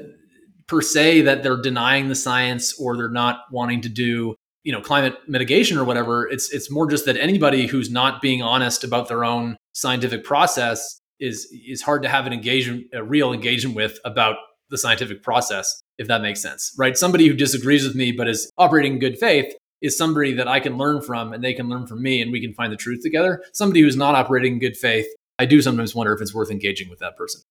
per se that they're denying the science or they're not wanting to do you know climate mitigation or whatever. It's it's more just that anybody who's not being honest about their own scientific process is is hard to have an engagement a real engagement with about the scientific process if that makes sense right? Somebody who disagrees with me but is operating in good faith is somebody that I can learn from and they can learn from me and we can find the truth together. Somebody who's not operating in good faith I do sometimes wonder if it's worth engaging with that person.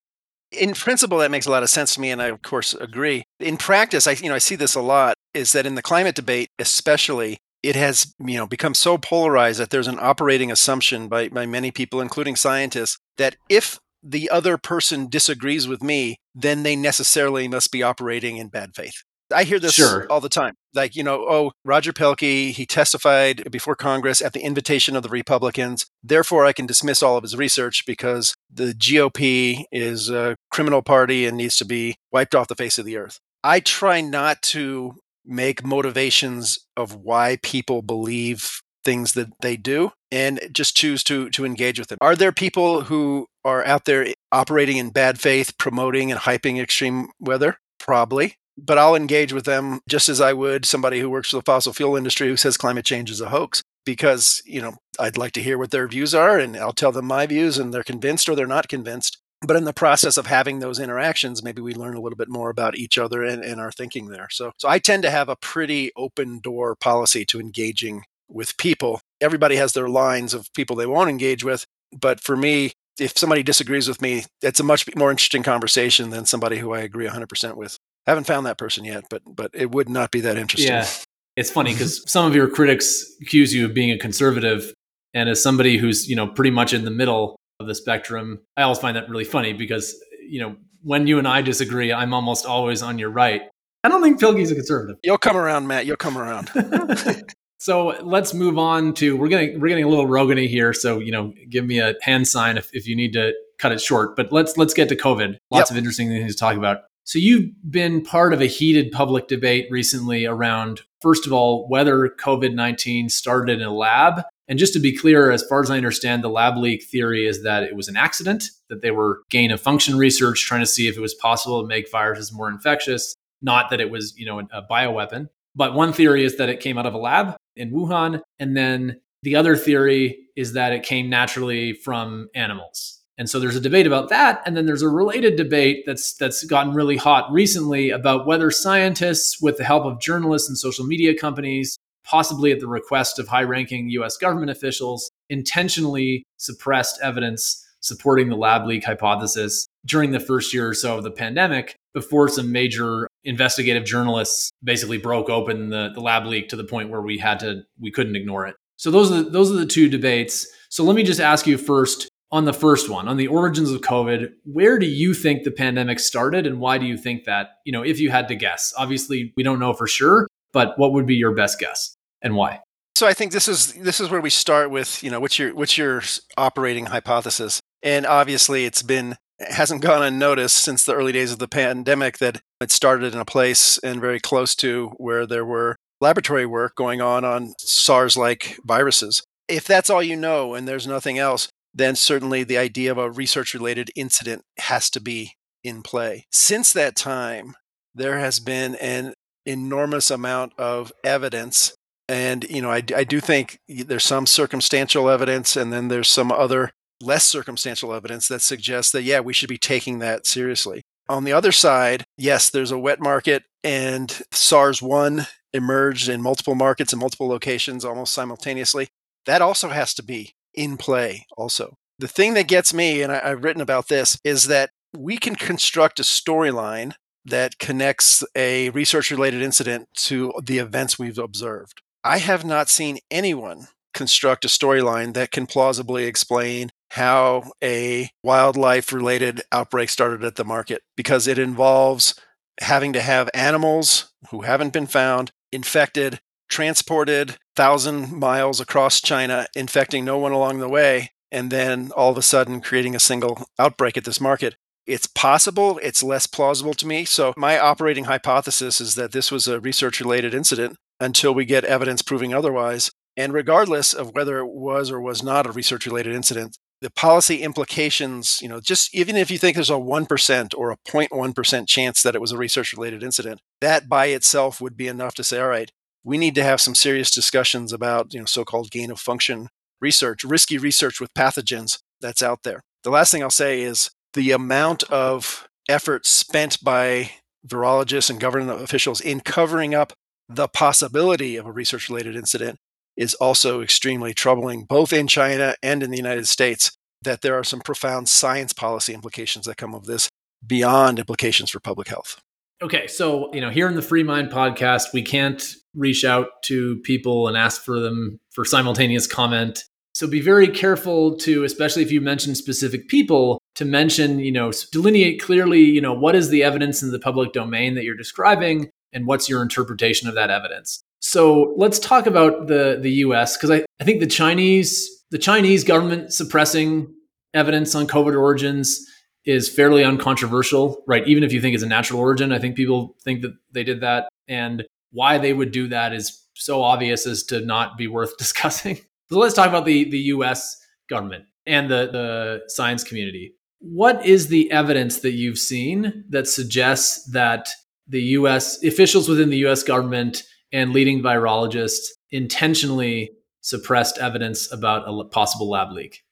In principle that makes a lot of sense to me and i of course agree. In practice i you know i see this a lot is that in the climate debate especially it has you know become so polarized that there's an operating assumption by, by many people including scientists that if the other person disagrees with me then they necessarily must be operating in bad faith I hear this sure. all the time. Like, you know, oh, Roger Pielke he testified before Congress at the invitation of the Republicans. Therefore, I can dismiss all of his research because the GOP is a criminal party and needs to be wiped off the face of the earth. I try not to make motivations of why people believe things that they do and just choose to to engage with it. Are there people who are out there operating in bad faith, promoting and hyping extreme weather? Probably but I'll engage with them just as I would somebody who works for the fossil fuel industry who says climate change is a hoax because, you know, I'd like to hear what their views are and I'll tell them my views and they're convinced or they're not convinced. But in the process of having those interactions, maybe we learn a little bit more about each other and, and our thinking there. So, so I tend to have a pretty open door policy to engaging with people. Everybody has their lines of people they won't engage with. But for me, if somebody disagrees with me, it's a much more interesting conversation than somebody who I agree 100% with. I haven't found that person yet, but but it would not be that interesting. Yeah, it's funny because some of your critics accuse you of being a conservative, and as somebody who's you know pretty much in the middle of the spectrum, I always find that really funny because you know when you and I disagree, I'm almost always on your right. I don't think Pielke's a conservative. You'll come around, Matt. You'll come around. so let's move on to we're getting we're getting a little rogany here. So you know, give me a hand sign if, if you need to cut it short. But let's let's get to COVID. Lots yep. of interesting things to talk about. So you've been part of a heated public debate recently around, first of all, whether COVID 19 started in a lab. And just to be clear, as far as I understand, the lab leak theory is that it was an accident, that they were gain of function research trying to see if it was possible to make viruses more infectious, not that it was, you know, a bioweapon. But one theory is that it came out of a lab in Wuhan. And then the other theory is that it came naturally from animals. And so there's a debate about that. And then there's a related debate that's that's gotten really hot recently about whether scientists, with the help of journalists and social media companies, possibly at the request of high-ranking US government officials, intentionally suppressed evidence supporting the lab leak hypothesis during the first year or so of the pandemic before some major investigative journalists basically broke open the, the lab leak to the point where we had to we couldn't ignore it. So those are the, those are the two debates. So let me just ask you first on the first one, on the origins of COVID, where do you think the pandemic started and why do you think that, you know, if you had to guess? Obviously, we don't know for sure, but what would be your best guess and why? So I think this is this is where we start with, you know, what's your what's your operating hypothesis? And obviously it's been hasn't gone unnoticed since the early days of the pandemic that it started in a place and very close to where there were laboratory work going on on SARS like viruses. If that's all you know and there's nothing else, then certainly the idea of a research related incident has to be in play. Since that time, there has been an enormous amount of evidence. And, you know, I, I do think there's some circumstantial evidence and then there's some other less circumstantial evidence that suggests that, yeah, we should be taking that seriously. On the other side, yes, there's a wet market and SARS 1 emerged in multiple markets and multiple locations almost simultaneously. That also has to be in play, also. The thing that gets me, and I, have written about this, is that we can construct a storyline that connects a research related incident to the events we've observed. I have not seen anyone construct a storyline that can plausibly explain how a wildlife related outbreak started at the market because it involves having to have animals who haven't been found infected transported thousand miles across china infecting no one along the way and then all of a sudden creating a single outbreak at this market. It's possible it's less plausible to me. So my operating hypothesis is that this was a research related incident until we get evidence proving otherwise and regardless of whether it was or was not a research related incident, the policy implications, you know, just even if you think there's a 1% or a 0.1% chance that it was a research related incident, that by itself would be enough to say, all right, we need to have some serious discussions about, you know, so-called gain of function research, risky research with pathogens that's out there. The last thing I'll say is the amount of effort spent by virologists and government officials in covering up the possibility of a research related incident is also extremely troubling, both in China and in the United States, that there are some profound science policy implications that come of this beyond implications for public health. Okay, so you know, here in the Free Mind podcast, we can't reach out to people and ask for them for simultaneous comment. So be very careful to, especially if you mention specific people, to mention, you know, delineate clearly, you know, what is the evidence in the public domain that you're describing and what's your interpretation of that evidence. So let's talk about the the U.S. because I, I think the Chinese the Chinese government suppressing evidence on COVID origins is fairly uncontroversial, right? Even if you think it's a natural origin, I think people think that they did that, and why they would do that is so obvious as to not be worth discussing. So let's talk about the the U.S. government and the the science community. What is the evidence that you've seen that suggests that the U.S. officials within the U.S. government and leading virologists intentionally suppressed evidence about a possible lab leak.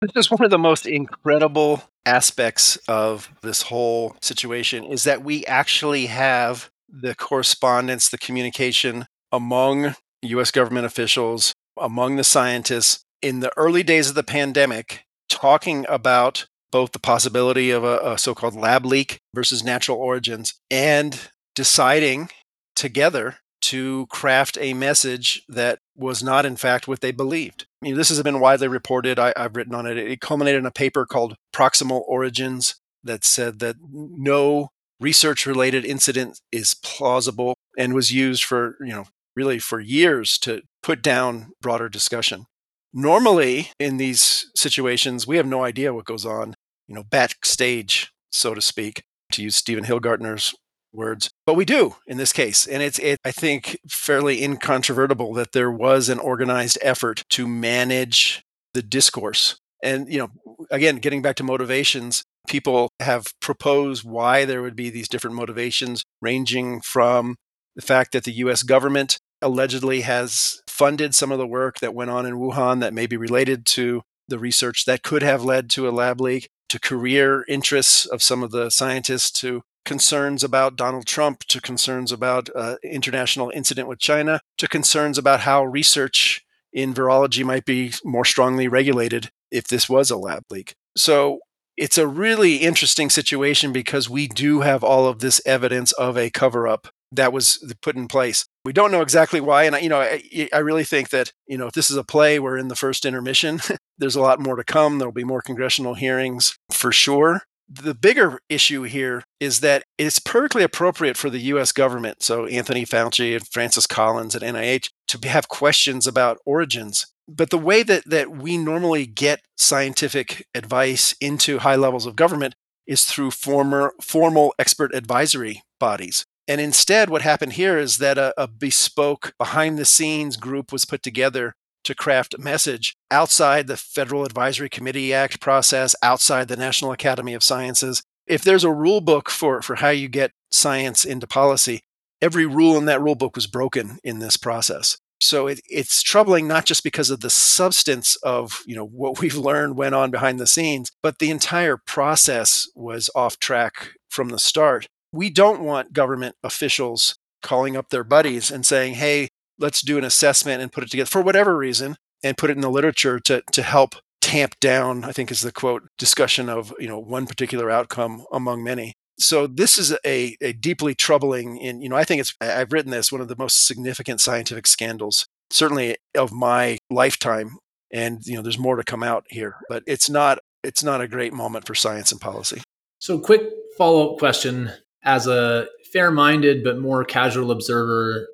This is one of the most incredible aspects of this whole situation is that we actually have the correspondence, the communication among US government officials, among the scientists in the early days of the pandemic, talking about both the possibility of a, a so called lab leak versus natural origins and deciding together to craft a message that was not, in fact, what they believed. I mean, this has been widely reported. I, have written on it. It culminated in a paper called Proximal Origins that said that no research related incident is plausible and was used for, you know, really for years to put down broader discussion. Normally, in these situations, we have no idea what goes on, you know, backstage, so to speak, to use Stephen Hilgartner's words. But we do in this case. And it's, it, I think, fairly incontrovertible that there was an organized effort to manage the discourse. And, you know, again, getting back to motivations, people have proposed why there would be these different motivations, ranging from the fact that the US government allegedly has funded some of the work that went on in Wuhan that may be related to the research that could have led to a lab leak, to career interests of some of the scientists, to concerns about Donald Trump to concerns about uh, international incident with China to concerns about how research in virology might be more strongly regulated if this was a lab leak. So it's a really interesting situation because we do have all of this evidence of a cover up that was put in place. We don't know exactly why, and I, you know, I, I really think that you know if this is a play, we're in the first intermission. There's a lot more to come. There'll be more congressional hearings for sure. The bigger issue here is that it's perfectly appropriate for the US government, so Anthony Fauci and Francis Collins at NIH, to have questions about origins. But the way that, that we normally get scientific advice into high levels of government is through former formal expert advisory bodies. And instead, what happened here is that a, a bespoke behind the scenes group was put together to craft a message outside the Federal Advisory Committee Act process, outside the National Academy of Sciences. If there's a rule book for, for how you get science into policy, every rule in that rule book was broken in this process. So it, it's troubling not just because of the substance of you know what we've learned went on behind the scenes, but the entire process was off track from the start. We don't want government officials calling up their buddies and saying, "Hey, let's do an assessment and put it together for whatever reason and put it in the literature to to help tamp down." I think is the quote discussion of you know one particular outcome among many so this is a, a deeply troubling and you know i think it's i've written this one of the most significant scientific scandals certainly of my lifetime and you know there's more to come out here but it's not it's not a great moment for science and policy so quick follow-up question as a fair-minded but more casual observer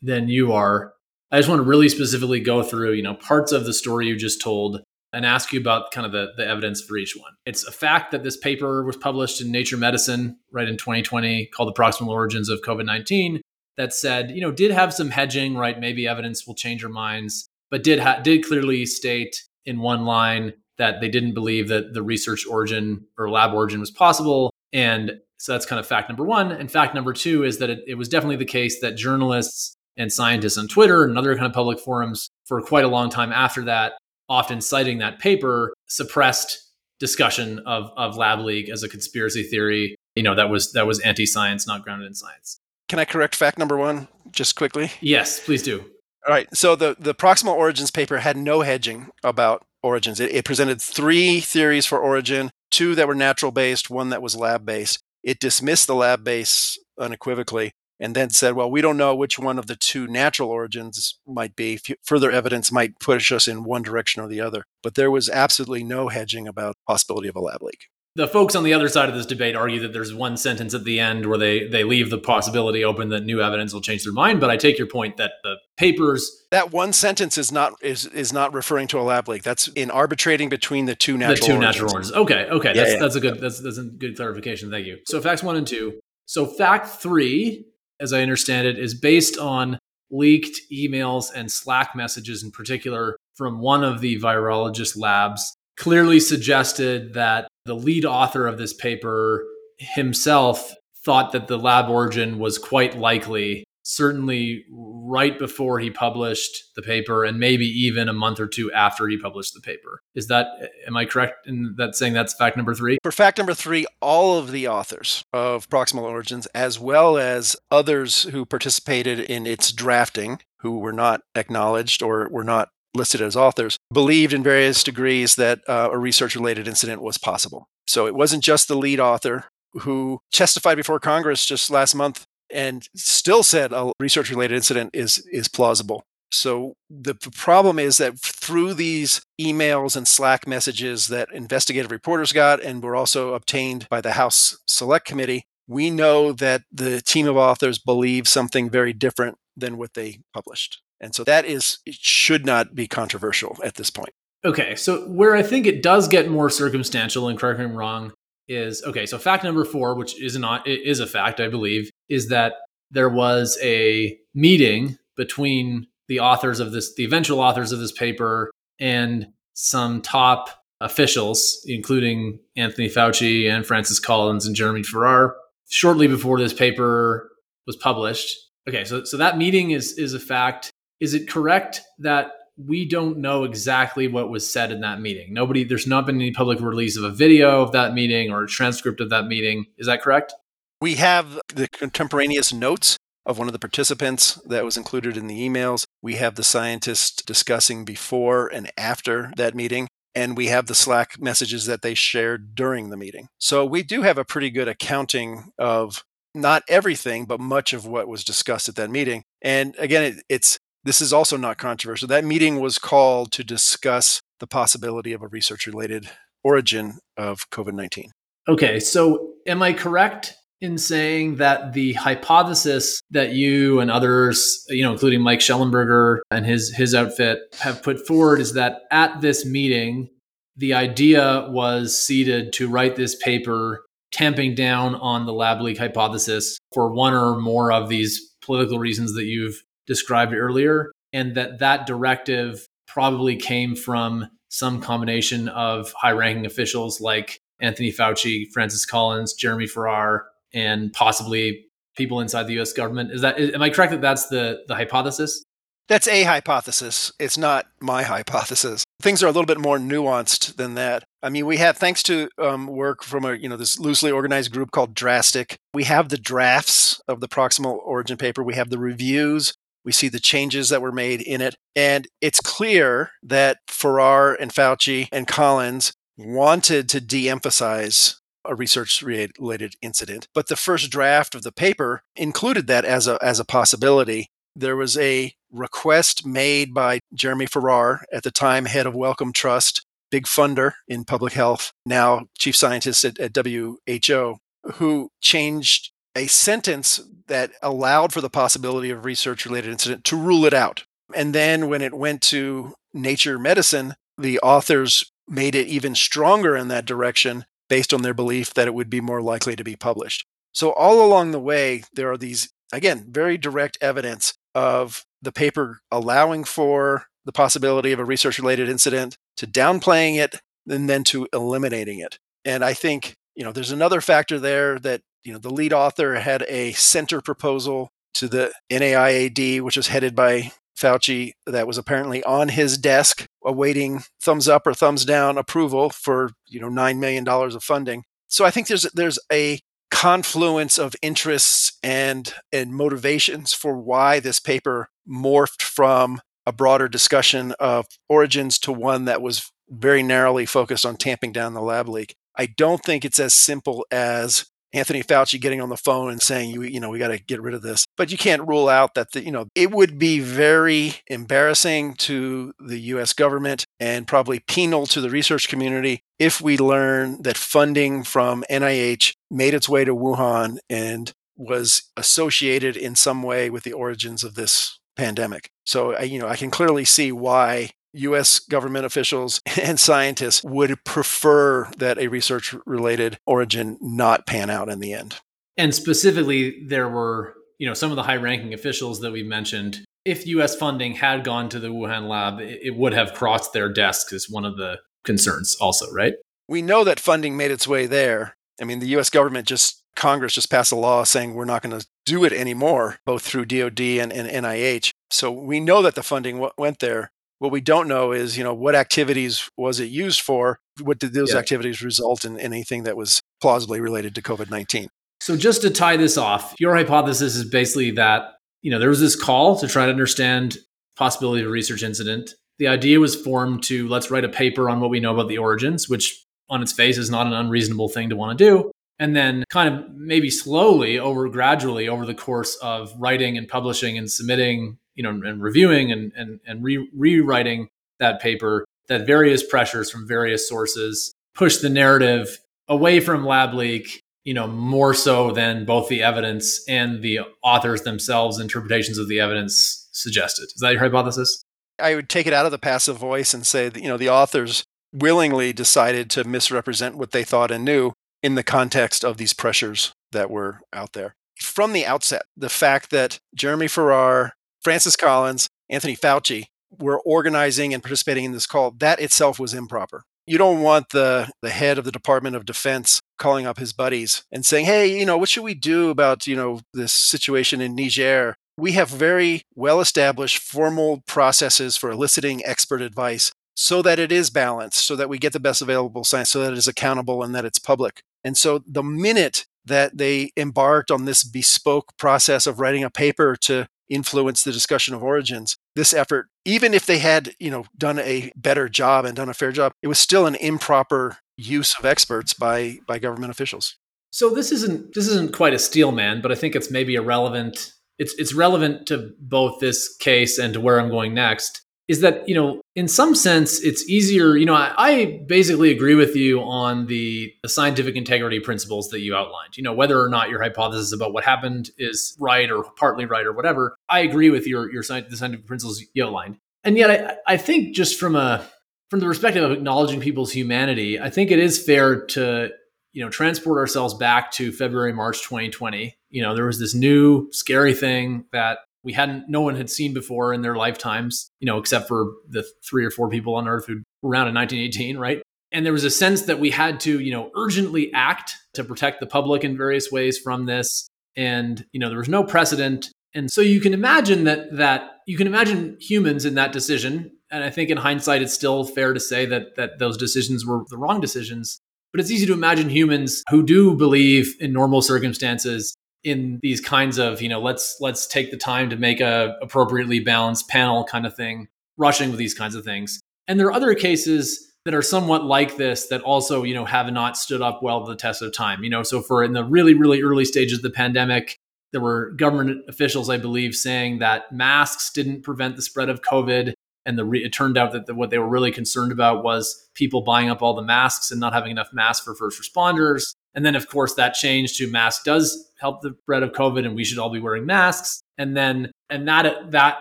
than you are i just want to really specifically go through you know parts of the story you just told and ask you about kind of the, the evidence for each one. It's a fact that this paper was published in Nature Medicine right in 2020 called The Proximal Origins of COVID 19 that said, you know, did have some hedging, right? Maybe evidence will change our minds, but did, ha- did clearly state in one line that they didn't believe that the research origin or lab origin was possible. And so that's kind of fact number one. And fact number two is that it, it was definitely the case that journalists and scientists on Twitter and other kind of public forums for quite a long time after that often citing that paper, suppressed discussion of, of lab leak as a conspiracy theory, you know, that was that was anti-science, not grounded in science. Can I correct fact number one just quickly? Yes, please do. All right. So the, the proximal origins paper had no hedging about origins. It, it presented three theories for origin, two that were natural based, one that was lab based. It dismissed the lab base unequivocally and then said, well, we don't know which one of the two natural origins might be. Further evidence might push us in one direction or the other. But there was absolutely no hedging about possibility of a lab leak. The folks on the other side of this debate argue that there's one sentence at the end where they, they leave the possibility open that new evidence will change their mind. But I take your point that the papers that one sentence is not is is not referring to a lab leak. That's in arbitrating between the two natural the two origins. natural origins. Okay, okay, yeah, that's yeah. that's a good that's that's a good clarification. Thank you. So facts one and two. So fact three as I understand it, is based on leaked emails and Slack messages in particular from one of the virologist labs, clearly suggested that the lead author of this paper himself thought that the lab origin was quite likely certainly right before he published the paper and maybe even a month or two after he published the paper. Is that am I correct in that saying that's fact number 3? For fact number 3, all of the authors of Proximal Origins as well as others who participated in its drafting who were not acknowledged or were not listed as authors believed in various degrees that uh, a research related incident was possible. So it wasn't just the lead author who testified before Congress just last month and still said a research related incident is is plausible. So the problem is that through these emails and Slack messages that investigative reporters got and were also obtained by the House Select Committee, we know that the team of authors believe something very different than what they published. And so that is it should not be controversial at this point. Okay, so where I think it does get more circumstantial, and correct me if I'm wrong, is okay. So fact number four, which is not is a fact, I believe, is that there was a meeting between the authors of this, the eventual authors of this paper, and some top officials, including Anthony Fauci and Francis Collins and Jeremy Farrar, shortly before this paper was published. Okay, so so that meeting is is a fact. Is it correct that we don't know exactly what was said in that meeting. Nobody, there's not been any public release of a video of that meeting or a transcript of that meeting. Is that correct? We have the contemporaneous notes of one of the participants that was included in the emails. We have the scientists discussing before and after that meeting. And we have the Slack messages that they shared during the meeting. So we do have a pretty good accounting of not everything, but much of what was discussed at that meeting. And again, it, it's this is also not controversial. That meeting was called to discuss the possibility of a research related origin of COVID 19. Okay, so am I correct in saying that the hypothesis that you and others, you know, including Mike Shellenberger and his his outfit have put forward is that at this meeting, the idea was seeded to write this paper tamping down on the lab leak hypothesis for one or more of these political reasons that you've described earlier, and that that directive probably came from some combination of high ranking officials like Anthony Fauci, Francis Collins, Jeremy Farrar, and possibly people inside the US government. Is that am I correct that that's the the hypothesis? That's a hypothesis. It's not my hypothesis. Things are a little bit more nuanced than that. I mean, we have, thanks to um, work from a you know this loosely organized group called Drastic, we have the drafts of the proximal origin paper. We have the reviews. We see the changes that were made in it, and it's clear that Farrar and Fauci and Collins wanted to de-emphasize a research related incident but the first draft of the paper included that as a as a possibility. There was a request made by Jeremy Farrar, at the time head of Wellcome Trust, big funder in public health, now chief scientist at, at WHO, who changed a sentence that allowed for the possibility of research related incident to rule it out. And then when it went to Nature Medicine, the authors made it even stronger in that direction based on their belief that it would be more likely to be published. So, all along the way, there are these, again, very direct evidence of the paper allowing for the possibility of a research related incident to downplaying it and then to eliminating it. And I think, you know, there's another factor there that, you know, the lead author had a center proposal to the NIAID, which was headed by Fauci, that was apparently on his desk awaiting thumbs up or thumbs down approval for, you know, $9 million of funding. So I think there's there's a confluence of interests and and motivations for why this paper morphed from a broader discussion of origins to one that was very narrowly focused on tamping down the lab leak. I don't think it's as simple as Anthony Fauci getting on the phone and saying, you, you know, we got to get rid of this. But you can't rule out that, the, you know, it would be very embarrassing to the US government and probably penal to the research community if we learn that funding from NIH made its way to Wuhan and was associated in some way with the origins of this pandemic. So, you know, I can clearly see why US government officials and scientists would prefer that a research related origin not pan out in the end. And specifically, there were, you know, some of the high ranking officials that we mentioned. If US funding had gone to the Wuhan lab, it would have crossed their desks, is one of the concerns, also, right? We know that funding made its way there. I mean, the US government just, Congress just passed a law saying we're not going to do it anymore, both through DOD and, and NIH. So we know that the funding w- went there. What we don't know is, you know, what activities was it used for? What did those yeah. activities result in anything that was plausibly related to COVID 19? So, just to tie this off, your hypothesis is basically that, you know, there was this call to try to understand possibility of a research incident. The idea was formed to let's write a paper on what we know about the origins, which on its face is not an unreasonable thing to want to do. And then, kind of maybe slowly, over gradually, over the course of writing and publishing and submitting you know, and reviewing and and and re- rewriting that paper, that various pressures from various sources push the narrative away from lab leak, you know, more so than both the evidence and the authors themselves' interpretations of the evidence suggested. Is that your hypothesis? I would take it out of the passive voice and say that, you know, the authors willingly decided to misrepresent what they thought and knew in the context of these pressures that were out there. From the outset, the fact that Jeremy Farrar Francis Collins, Anthony Fauci were organizing and participating in this call, that itself was improper. You don't want the, the head of the Department of Defense calling up his buddies and saying, hey, you know, what should we do about, you know, this situation in Niger? We have very well established formal processes for eliciting expert advice so that it is balanced, so that we get the best available science, so that it is accountable and that it's public. And so the minute that they embarked on this bespoke process of writing a paper to influence the discussion of origins this effort even if they had you know done a better job and done a fair job it was still an improper use of experts by by government officials. So this isn't this isn't quite a steel man but i think it's maybe a relevant it's it's relevant to both this case and to where i'm going next is that you know in some sense it's easier you know I, I, basically agree with you on the, the scientific integrity principles that you outlined you know whether or not your hypothesis about what happened is right or partly right or whatever i agree with your your the scientific principles you outlined and yet I, I think just from a from the perspective of acknowledging people's humanity i think it is fair to you know, transport ourselves back to February, March 2020. You know, there was this new scary thing that we hadn't, no one had seen before in their lifetimes, you know, except for the three or four people on Earth who were around in 1918, right? And there was a sense that we had to, you know, urgently act to protect the public in various ways from this. And, you know, there was no precedent. And so you can imagine that that you can imagine humans in that decision. And I think in hindsight, it's still fair to say that that those decisions were the wrong decisions. But it's easy to imagine humans who do believe in normal circumstances in these kinds of, you know, let's let's take the time to make a appropriately balanced panel kind of thing, rushing with these kinds of things. And there are other cases that are somewhat like this that also, you know, have not stood up well to the test of time. You know, so for in the really, really early stages of the pandemic, there were government officials, I believe, saying that masks didn't prevent the spread of COVID. And the re- it turned out that the, what they were really concerned about was people buying up all the masks and not having enough masks for first responders. And then, of course, that changed to mask does help the spread of COVID, and we should all be wearing masks. And then, and that that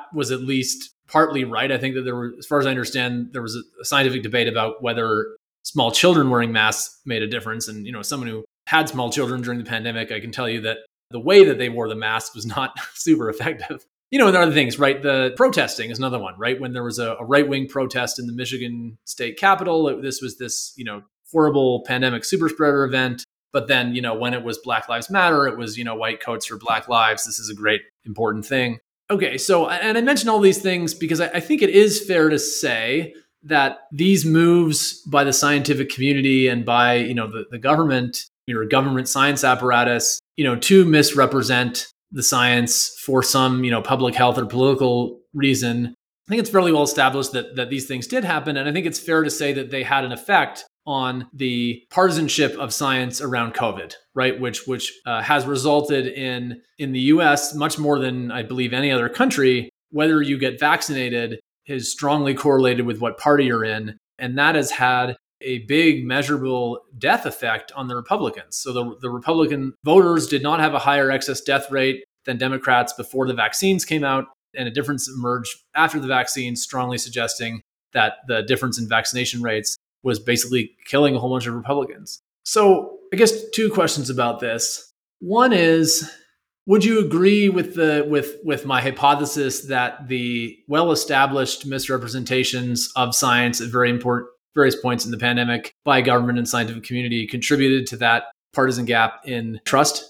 was at least partly right. I think that there were, as far as I understand, there was a scientific debate about whether small children wearing masks made a difference. And, you know, someone who had small children during the pandemic, I can tell you that the way that they wore the mask was not super effective. You know, and there are other things, right? The protesting is another one, right? When there was a, a right wing protest in the Michigan state capitol, it, this was this, you know, horrible pandemic super spreader event. But then, you know, when it was Black Lives Matter, it was, you know, white coats for Black lives. This is a great, important thing. Okay, so and I mentioned all these things because I, I think it is fair to say that these moves by the scientific community and by you know the, the government, your government science apparatus, you know, to misrepresent the science for some you know public health or political reason. I think it's fairly well established that that these things did happen, and I think it's fair to say that they had an effect on the partisanship of science around COVID, right? Which which uh, has resulted in in the U.S. much more than I believe any other country. Whether you get vaccinated is strongly correlated with what party you're in, and that has had a big measurable death effect on the Republicans. So the, the Republican voters did not have a higher excess death rate than Democrats before the vaccines came out, and a difference emerged after the vaccines, strongly suggesting that the difference in vaccination rates was basically killing a whole bunch of Republicans. So, I guess two questions about this. One is would you agree with the with with my hypothesis that the well-established misrepresentations of science at very important various points in the pandemic by government and scientific community contributed to that partisan gap in trust?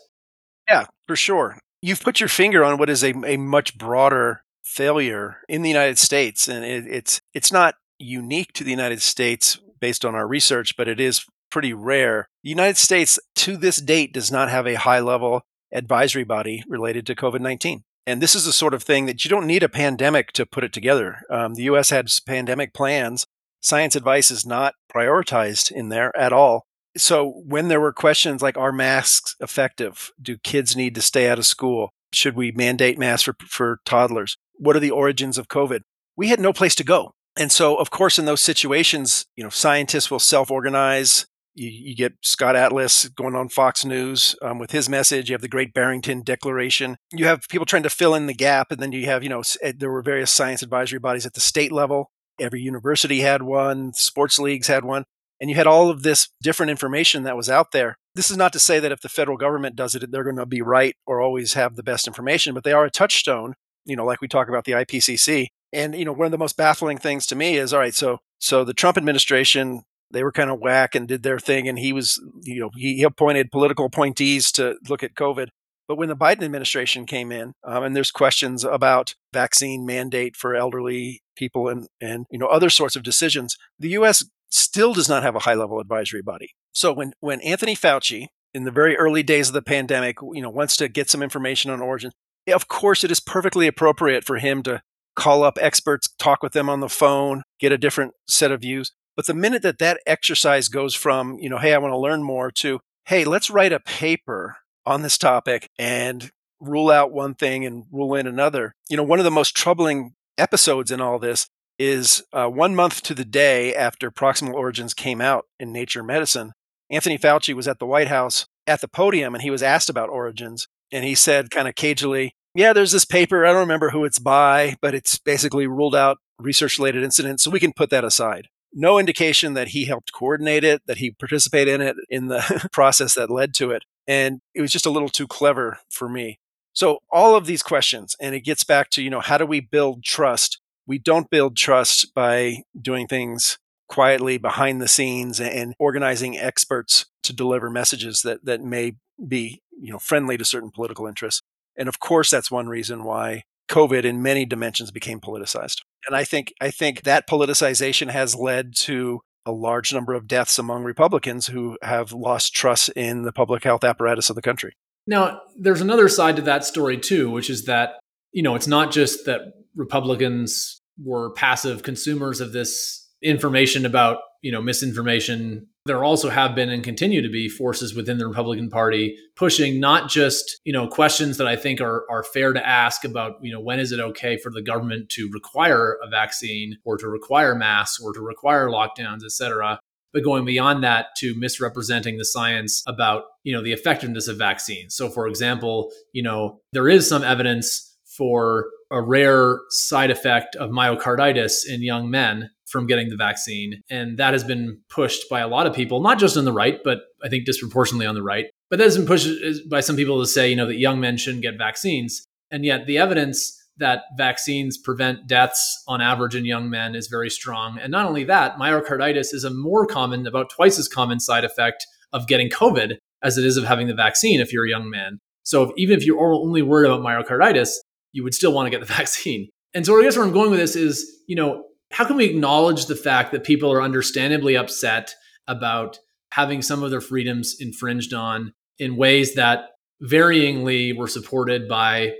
Yeah, for sure. You've put your finger on what is a, a much broader failure in the United States, and it, it's it's not unique to the United States based on our research, but it is pretty rare. The United States, to this date, does not have a high level advisory body related to COVID 19. And this is the sort of thing that you don't need a pandemic to put it together. Um, the US had pandemic plans. Science advice is not prioritized in there at all. So when there were questions like, are masks effective? Do kids need to stay out of school? Should we mandate masks for, for toddlers? What are the origins of COVID? We had no place to go. And so, of course, in those situations, you know, scientists will self-organize. You, you get Scott Atlas going on Fox News um, with his message. You have the Great Barrington Declaration. You have people trying to fill in the gap, and then you have, you know, eh, there were various science advisory bodies at the state level. Every university had one. Sports leagues had one, and you had all of this different information that was out there. This is not to say that if the federal government does it, they're going to be right or always have the best information, but they are a touchstone. You know, like we talk about the IPCC, and you know, one of the most baffling things to me is all right, so so the Trump administration they were kind of whack and did their thing and he was you know he, appointed political appointees to look at covid. But when the biden administration came in um, and there's questions about vaccine mandate for elderly people and and you know other sorts of decisions the us still does not have a high level advisory body. So when when anthony fauci in the very early days of the pandemic you know wants to get some information on origin of course it is perfectly appropriate for him to call up experts, talk with them on the phone, get a different set of views. But the minute that that exercise goes from, you know, hey, I want to learn more to, hey, let's write a paper on this topic and rule out one thing and rule in another. You know, one of the most troubling episodes in all this is uh, one month to the day after Proximal Origins came out in Nature Medicine. Anthony Fauci was at the White House at the podium and he was asked about origins. And he said, kind of cagily, yeah, there's this paper. I don't remember who it's by, but it's basically ruled out research related incidents. So we can put that aside. no indication that he helped coordinate it, that he participated in it in the process that led to it. And it was just a little too clever for me. So all of these questions, and it gets back to, you know, how do we build trust? We don't build trust by doing things quietly behind the scenes and organizing experts to deliver messages that that may be, you know, friendly to certain political interests. And of course, that's one reason why COVID in many dimensions became politicized. And I think I think that politicization has led to a large number of deaths among Republicans who have lost trust in the public health apparatus of the country. Now, there's another side to that story too, which is that, you know, it's not just that Republicans were passive consumers of this information about, you know, misinformation there also have been and continue to be forces within the Republican Party pushing not just you know questions that I think are are fair to ask about you know when is it okay for the government to require a vaccine or to require masks or to require lockdowns, et cetera, but going beyond that to misrepresenting the science about you know the effectiveness of vaccines. So, for example, you know there is some evidence for a rare side effect of myocarditis in young men from getting the vaccine. And that has been pushed by a lot of people, not just on the right, but I think disproportionately on the right. But that has been pushed by some people to say, you know, that young men shouldn't get vaccines. And yet the evidence that vaccines prevent deaths on average in young men is very strong. And not only that, myocarditis is a more common, about twice as common side effect of getting COVID as it is of having the vaccine if you're a young man. So if, even if you're only worried about myocarditis, you would still want to get the vaccine. And so I guess where I'm going with this is, you know, how can we acknowledge the fact that people are understandably upset about having some of their freedoms infringed on in ways that varyingly were supported by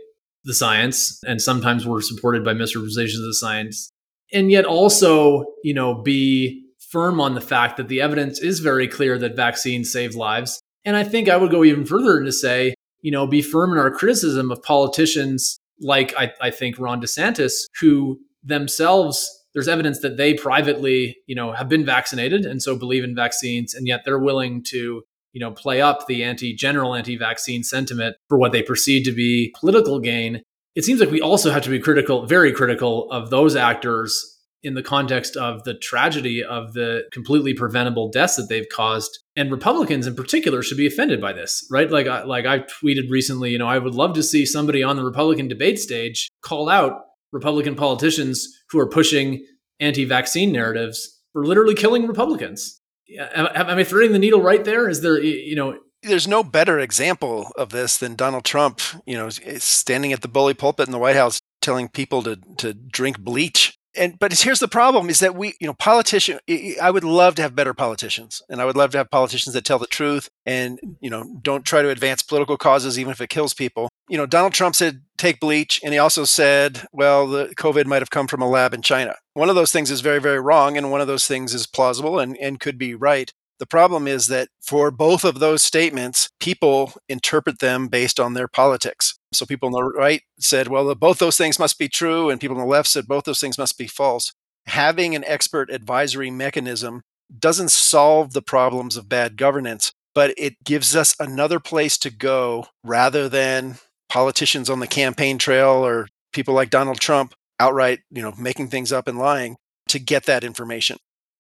the science and sometimes were supported by misrepresentations of the science and yet also you know be firm on the fact that the evidence is very clear that vaccines save lives. And i think i would go even further to say you know be firm in our criticism of politicians like I, I think ron desantis who themselves there's evidence that they privately, you know, have been vaccinated and so believe in vaccines, and yet they're willing to, you know, play up the anti general anti-vaccine sentiment for what they perceive to be political gain. It seems like we also have to be critical, very critical of those actors in the context of the tragedy of the completely preventable deaths that they've caused and republicans in particular should be offended by this right like I, like i tweeted recently you know i would love to see somebody on the republican debate stage call out Republican politicians who are pushing anti vaccine narratives for literally killing Republicans. Am, am I threading the needle right there? Is there, you know, there's no better example of this than Donald Trump, you know, standing at the bully pulpit in the White House telling people to to drink bleach and but here's the problem is that we you know politician i would love to have better politicians and i would love to have politicians that tell the truth and mm. you know don't try to advance political causes even if it kills people. You know donald trump said take bleach and he also said well the covid might have come from a lab in china. One of those things is very very wrong and one of those things is plausible and, and could be right. The problem is that for both of those statements, people interpret them based on their politics. So people on the right said, well, both those things must be true. And people on the left said, both those things must be false. Having an expert advisory mechanism doesn't solve the problems of bad governance, but it gives us another place to go rather than politicians on the campaign trail or people like Donald Trump outright, you know, making things up and lying to get that information.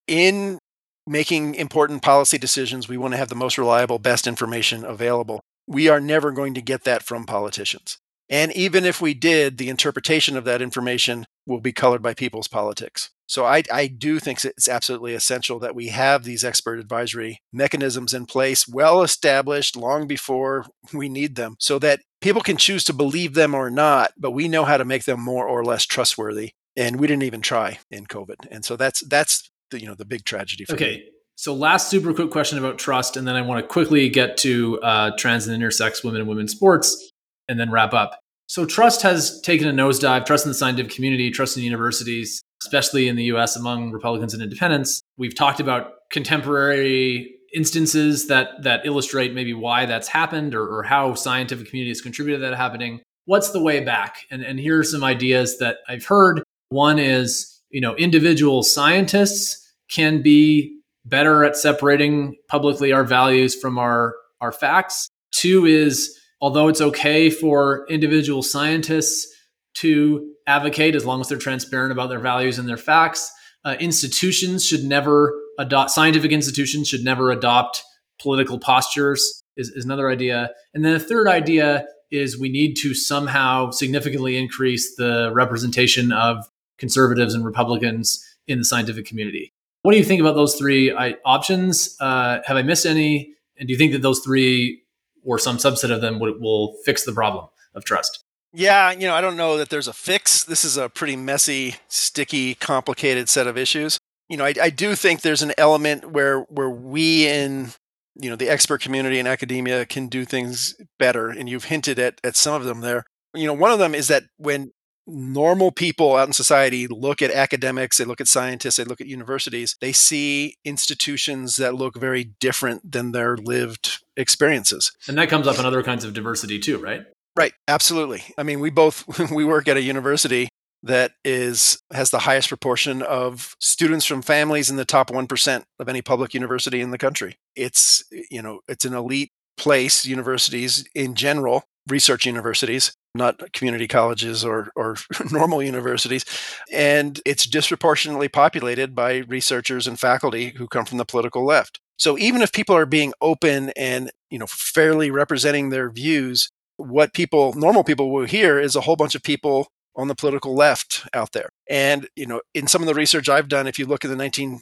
In making important policy decisions, we want to have the most reliable, best information available. We are never going to get that from politicians. And even if we did, the interpretation of that information will be colored by people's politics. So I, I do think it's absolutely essential that we have these expert advisory mechanisms in place, well established long before we need them, so that people can choose to believe them or not, but we know how to make them more or less trustworthy. And we didn't even try in COVID. And so that's that's the, you know the big tragedy. okay. Me. So last super quick question about trust, and then I want to quickly get to uh, trans and intersex women and women's sports, and then wrap up. So trust has taken a nosedive. Trust in the scientific community, trust in universities, especially in the U.S. among Republicans and Independents. We've talked about contemporary instances that that illustrate maybe why that's happened or, or how scientific community has contributed to that happening. What's the way back? And and here are some ideas that I've heard. One is you know, individual scientists can be better at separating publicly our values from our, our facts. Two is, although it's okay for individual scientists to advocate as long as they're transparent about their values and their facts, uh, institutions should never adopt, scientific institutions should never adopt political postures, is, is another idea. And then a third idea is we need to somehow significantly increase the representation of conservatives and Republicans in the scientific community. What do you think about those three options? Uh, have I missed any? And do you think that those three or some subset of them will, will fix the problem of trust? Yeah, you know, I don't know that there's a fix. This is a pretty messy, sticky, complicated set of issues. You know, I, I do think there's an element where where we in you know the expert community and academia can do things better, and you've hinted at at some of them there. You know, one of them is that when normal people out in society look at academics, they look at scientists, they look at universities, they see institutions that look very different than their lived experiences. And that comes up in other kinds of diversity too, right? Right, absolutely. I mean, we both we work at a university that is has the highest proportion of students from families in the top 1% of any public university in the country. It's you know, it's an elite place universities in general, research universities not community colleges or, or normal universities. And it's disproportionately populated by researchers and faculty who come from the political left. So even if people are being open and you know fairly representing their views, what people normal people will hear is a whole bunch of people on the political left out there. And you know, in some of the research I've done, if you look at the 1950s,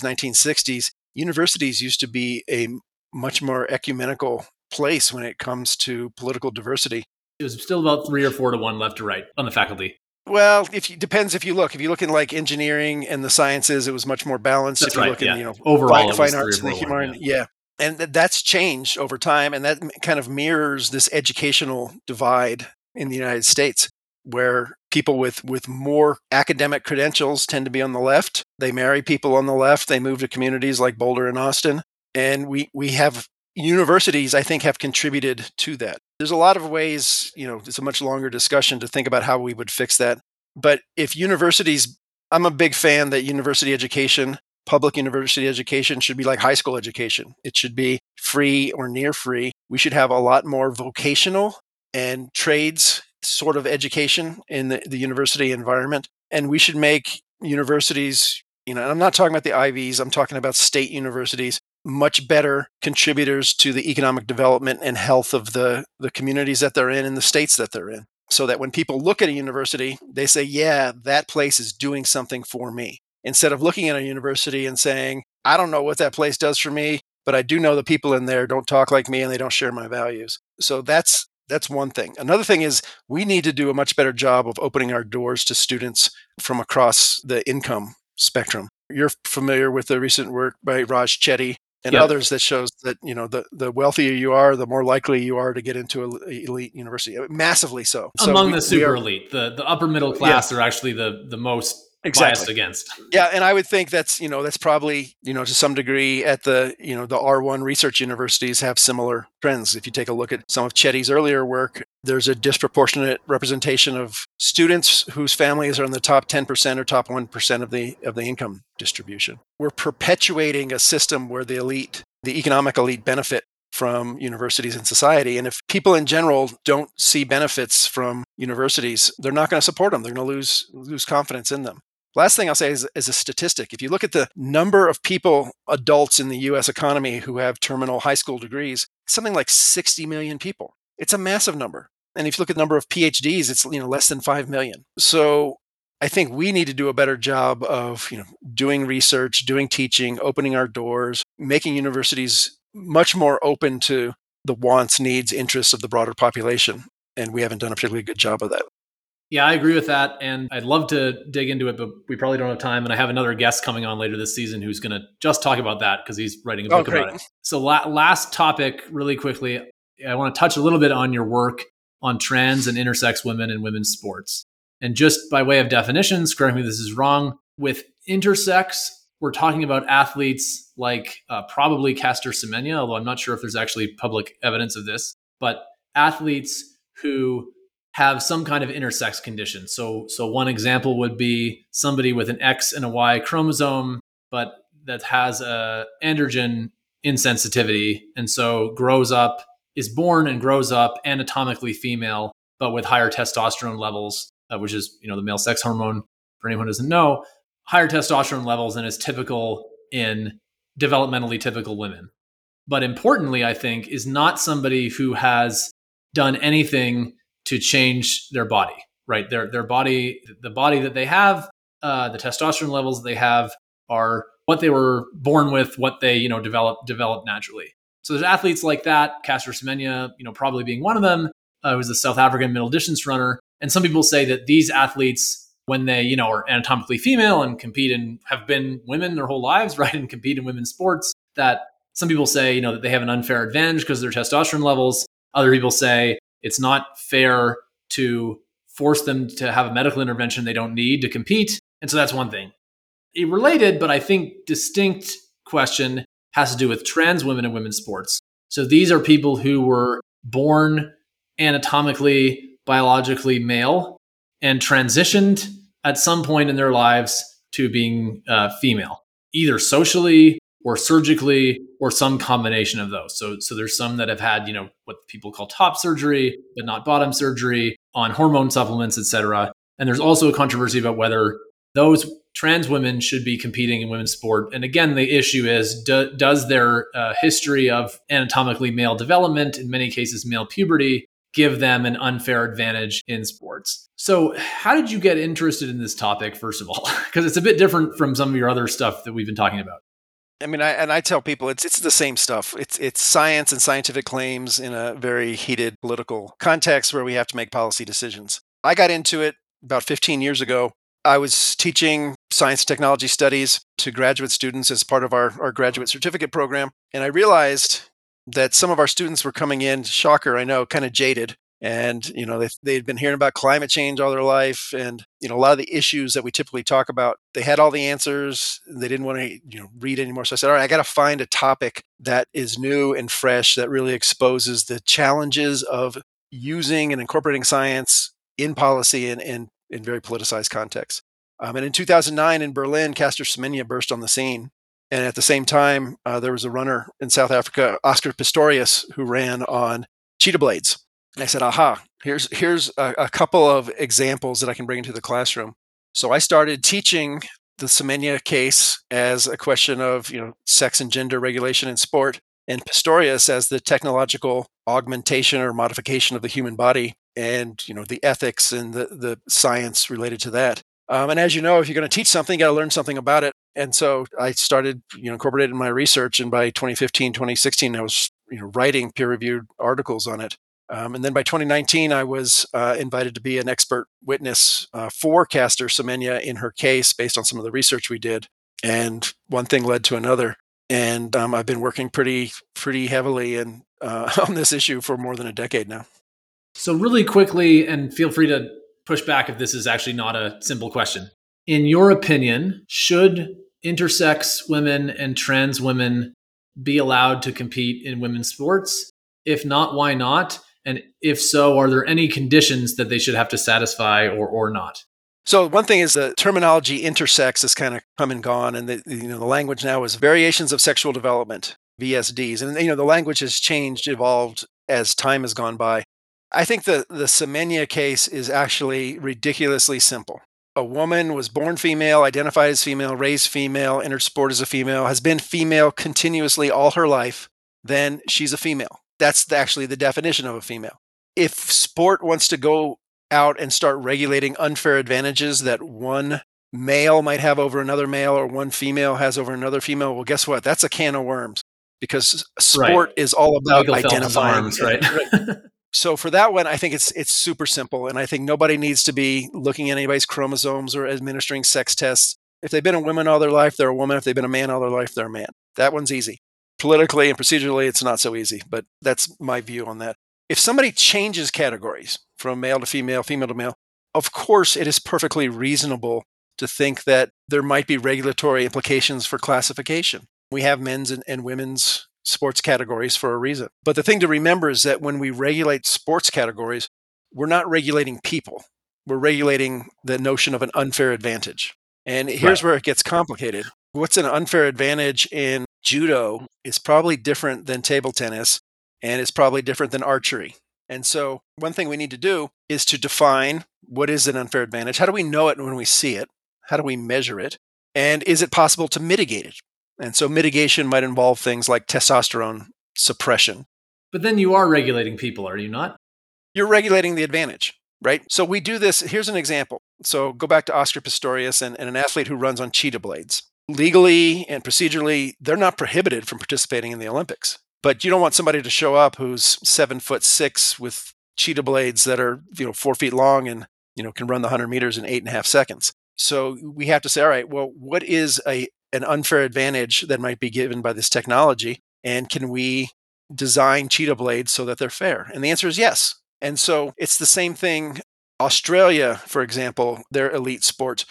1960s, universities used to be a much more ecumenical place when it comes to political diversity it was still about three or four to one left to right on the faculty. Well, if you, depends if you look. If you look in like engineering and the sciences, it was much more balanced. That's if you right, look yeah. in, you know, overall fine, fine arts and the human, yeah. yeah. And th- that's changed over time, and that kind of mirrors this educational divide in the United States, where people with with more academic credentials tend to be on the left. They marry people on the left. They move to communities like Boulder and Austin, and we we have universities. I think have contributed to that. There's a lot of ways, you know, it's a much longer discussion to think about how we would fix that. But if universities, I'm a big fan that university education, public university education should be like high school education. It should be free or near free. We should have a lot more vocational and trades sort of education in the, the university environment. And we should make universities, you know, I'm not talking about the Ivies, I'm talking about state universities much better contributors to the economic development and health of the, the communities that they're in and the states that they're in. So that when people look at a university, they say, yeah, that place is doing something for me. Instead of looking at a university and saying, I don't know what that place does for me, but I do know the people in there don't talk like me and they don't share my values. So that's that's one thing. Another thing is we need to do a much better job of opening our doors to students from across the income spectrum. You're familiar with the recent work by Raj Chetty and others that shows that you know the the wealthier you are, the more likely you are to get into an elite university. Massively so. Among so we, the super are, elite, the the upper middle class yeah. are actually the the most exactly. biased against. Yeah, and I would think that's you know that's probably you know to some degree at the you know the R1 research universities have similar trends. If you take a look at some of Chetty's earlier work, there's a disproportionate representation of students whose families are in the top 10% or top 1% of the of the income distribution. We're perpetuating a system where the elite, the economic elite benefit from universities and society. And if people in general don't see benefits from universities, they're not going to support them. They're going to lose lose confidence in them. Last thing I'll say is, is, a statistic. If you look at the number of people, adults in the US economy who have terminal high school degrees, something like 60 million people. It's a massive number. And if you look at the number of PhDs, it's you know less than 5 million. So I think we need to do a better job of, you know, doing research, doing teaching, opening our doors, making universities much more open to the wants, needs, interests of the broader population. And we haven't done a particularly good job of that. Yeah, I agree with that. And I'd love to dig into it, but we probably don't have time. And I have another guest coming on later this season who's going to just talk about that because he's writing a book oh, about it. So, la- last topic, really quickly, I want to touch a little bit on your work on trans and intersex women in women's sports. And just by way of definitions, correct me if this is wrong, with intersex, we're talking about athletes like uh, probably Caster Semenya, although I'm not sure if there's actually public evidence of this, but athletes who have some kind of intersex condition. So, so one example would be somebody with an X and a Y chromosome, but that has a androgen insensitivity, and so grows up, is born and grows up anatomically female, but with higher testosterone levels, uh, which is you know the male sex hormone. For anyone who doesn't know, higher testosterone levels than is typical in developmentally typical women. But importantly, I think, is not somebody who has done anything to change their body, right? Their their body, the body that they have, uh, the testosterone levels they have are what they were born with, what they you know develop develop naturally. So there's athletes like that, Caster Semenya, you know, probably being one of them, uh, who's a South African middle distance runner. And some people say that these athletes, when they you know are anatomically female and compete and have been women their whole lives, right, and compete in women's sports, that some people say you know that they have an unfair advantage because of their testosterone levels. Other people say it's not fair to force them to have a medical intervention they don't need to compete. And so that's one thing. A related, but I think distinct question has to do with trans women in women's sports. So these are people who were born anatomically, biologically male and transitioned at some point in their lives to being uh, female, either socially or surgically or some combination of those. So, so there's some that have had, you know, what people call top surgery, but not bottom surgery on hormone supplements, et cetera. And there's also a controversy about whether those trans women should be competing in women's sport. And again, the issue is do, does their uh, history of anatomically male development, in many cases male puberty, give them an unfair advantage in sports? So, how did you get interested in this topic, first of all? Because it's a bit different from some of your other stuff that we've been talking about. I mean, I, and I tell people it's it's the same stuff. It's it's science and scientific claims in a very heated political context where we have to make policy decisions. I got into it about 15 years ago I was teaching science and technology studies to graduate students as part of our, our graduate certificate program. And I realized that some of our students were coming in, shocker, I know, kind of jaded. And, you know, they, they'd been hearing about climate change all their life. And, you know, a lot of the issues that we typically talk about, they had all the answers. They didn't want to, you know, read anymore. So I said, all right, I got to find a topic that is new and fresh that really exposes the challenges of using and incorporating science in policy and, and in very politicized contexts. Um, and in 2009 in Berlin, Caster Semenya burst on the scene. And at the same time, uh, there was a runner in South Africa, Oscar Pistorius, who ran on cheetah blades. And I said, aha, here's, here's a, a couple of examples that I can bring into the classroom. So I started teaching the Semenya case as a question of you know sex and gender regulation in sport, and Pistorius as the technological augmentation or modification of the human body and you know the ethics and the, the science related to that. Um, and as you know if you're going to teach something you got to learn something about it. And so i started you know incorporated in my research and by 2015 2016 i was you know writing peer reviewed articles on it um, and then by 2019 i was uh, invited to be an expert witness uh, for caster semenya in her case based on some of the research we did and one thing led to another and um, i've been working pretty pretty heavily and uh, on this issue for more than a decade now so, really quickly, and feel free to push back if this is actually not a simple question. In your opinion, should intersex women and trans women be allowed to compete in women's sports? If not, why not? And if so, are there any conditions that they should have to satisfy or, or not? So one thing is the terminology intersex has kind of come and gone, and the you know the language now is variations of sexual development (VSDs), and you know the language has changed, evolved as time has gone by. I think the, the Semenya case is actually ridiculously simple. A woman was born female, identified as female, raised female, entered sport as a female, has been female continuously all her life, then she's a female. That's actually the definition of a female. If sport wants to go out and start regulating unfair advantages that one male might have over another male or one female has over another female, well, guess what? That's a can of worms because sport right. is all about Michael identifying. Arms, right? so for that one, I think it's it's super simple, and I think nobody needs to be looking at anybody's chromosomes or administering sex tests. If they've been a woman all their life, they're a woman. If they've been a man all their life, they're a man. That one's easy. Politically and procedurally, it's not so easy, but that's my view on that. If somebody changes categories from male to female, female to male, of course, it is perfectly reasonable to think that there might be regulatory implications for classification. We have men's and, and women's sports categories for a reason. But the thing to remember is that when we regulate sports categories, we're not regulating people. We're regulating the notion of an unfair advantage. And here's right. where it gets complicated. What's an unfair advantage in judo is probably different than table tennis, and it's probably different than archery. And so, one thing we need to do is to define what is an unfair advantage. How do we know it when we see it? How do we measure it? And is it possible to mitigate it? And so mitigation might involve things like testosterone suppression. But then you are regulating people, are you not? You're regulating the advantage, right? So we do this. Here's an example. So go back to Oscar Pistorius and, and an athlete who runs on cheetah blades. Legally and procedurally, they're not prohibited from participating in the Olympics. But you don't want somebody to show up who's seven foot six with cheetah blades that are you know four feet long and you know can run the 100 meters in eight and a half seconds. So we have to say all right well what is a an unfair advantage that might be given by this technology? And can we design cheetah blades so that they're fair? And the answer is yes. And so it's the same thing. Australia for example their elite sports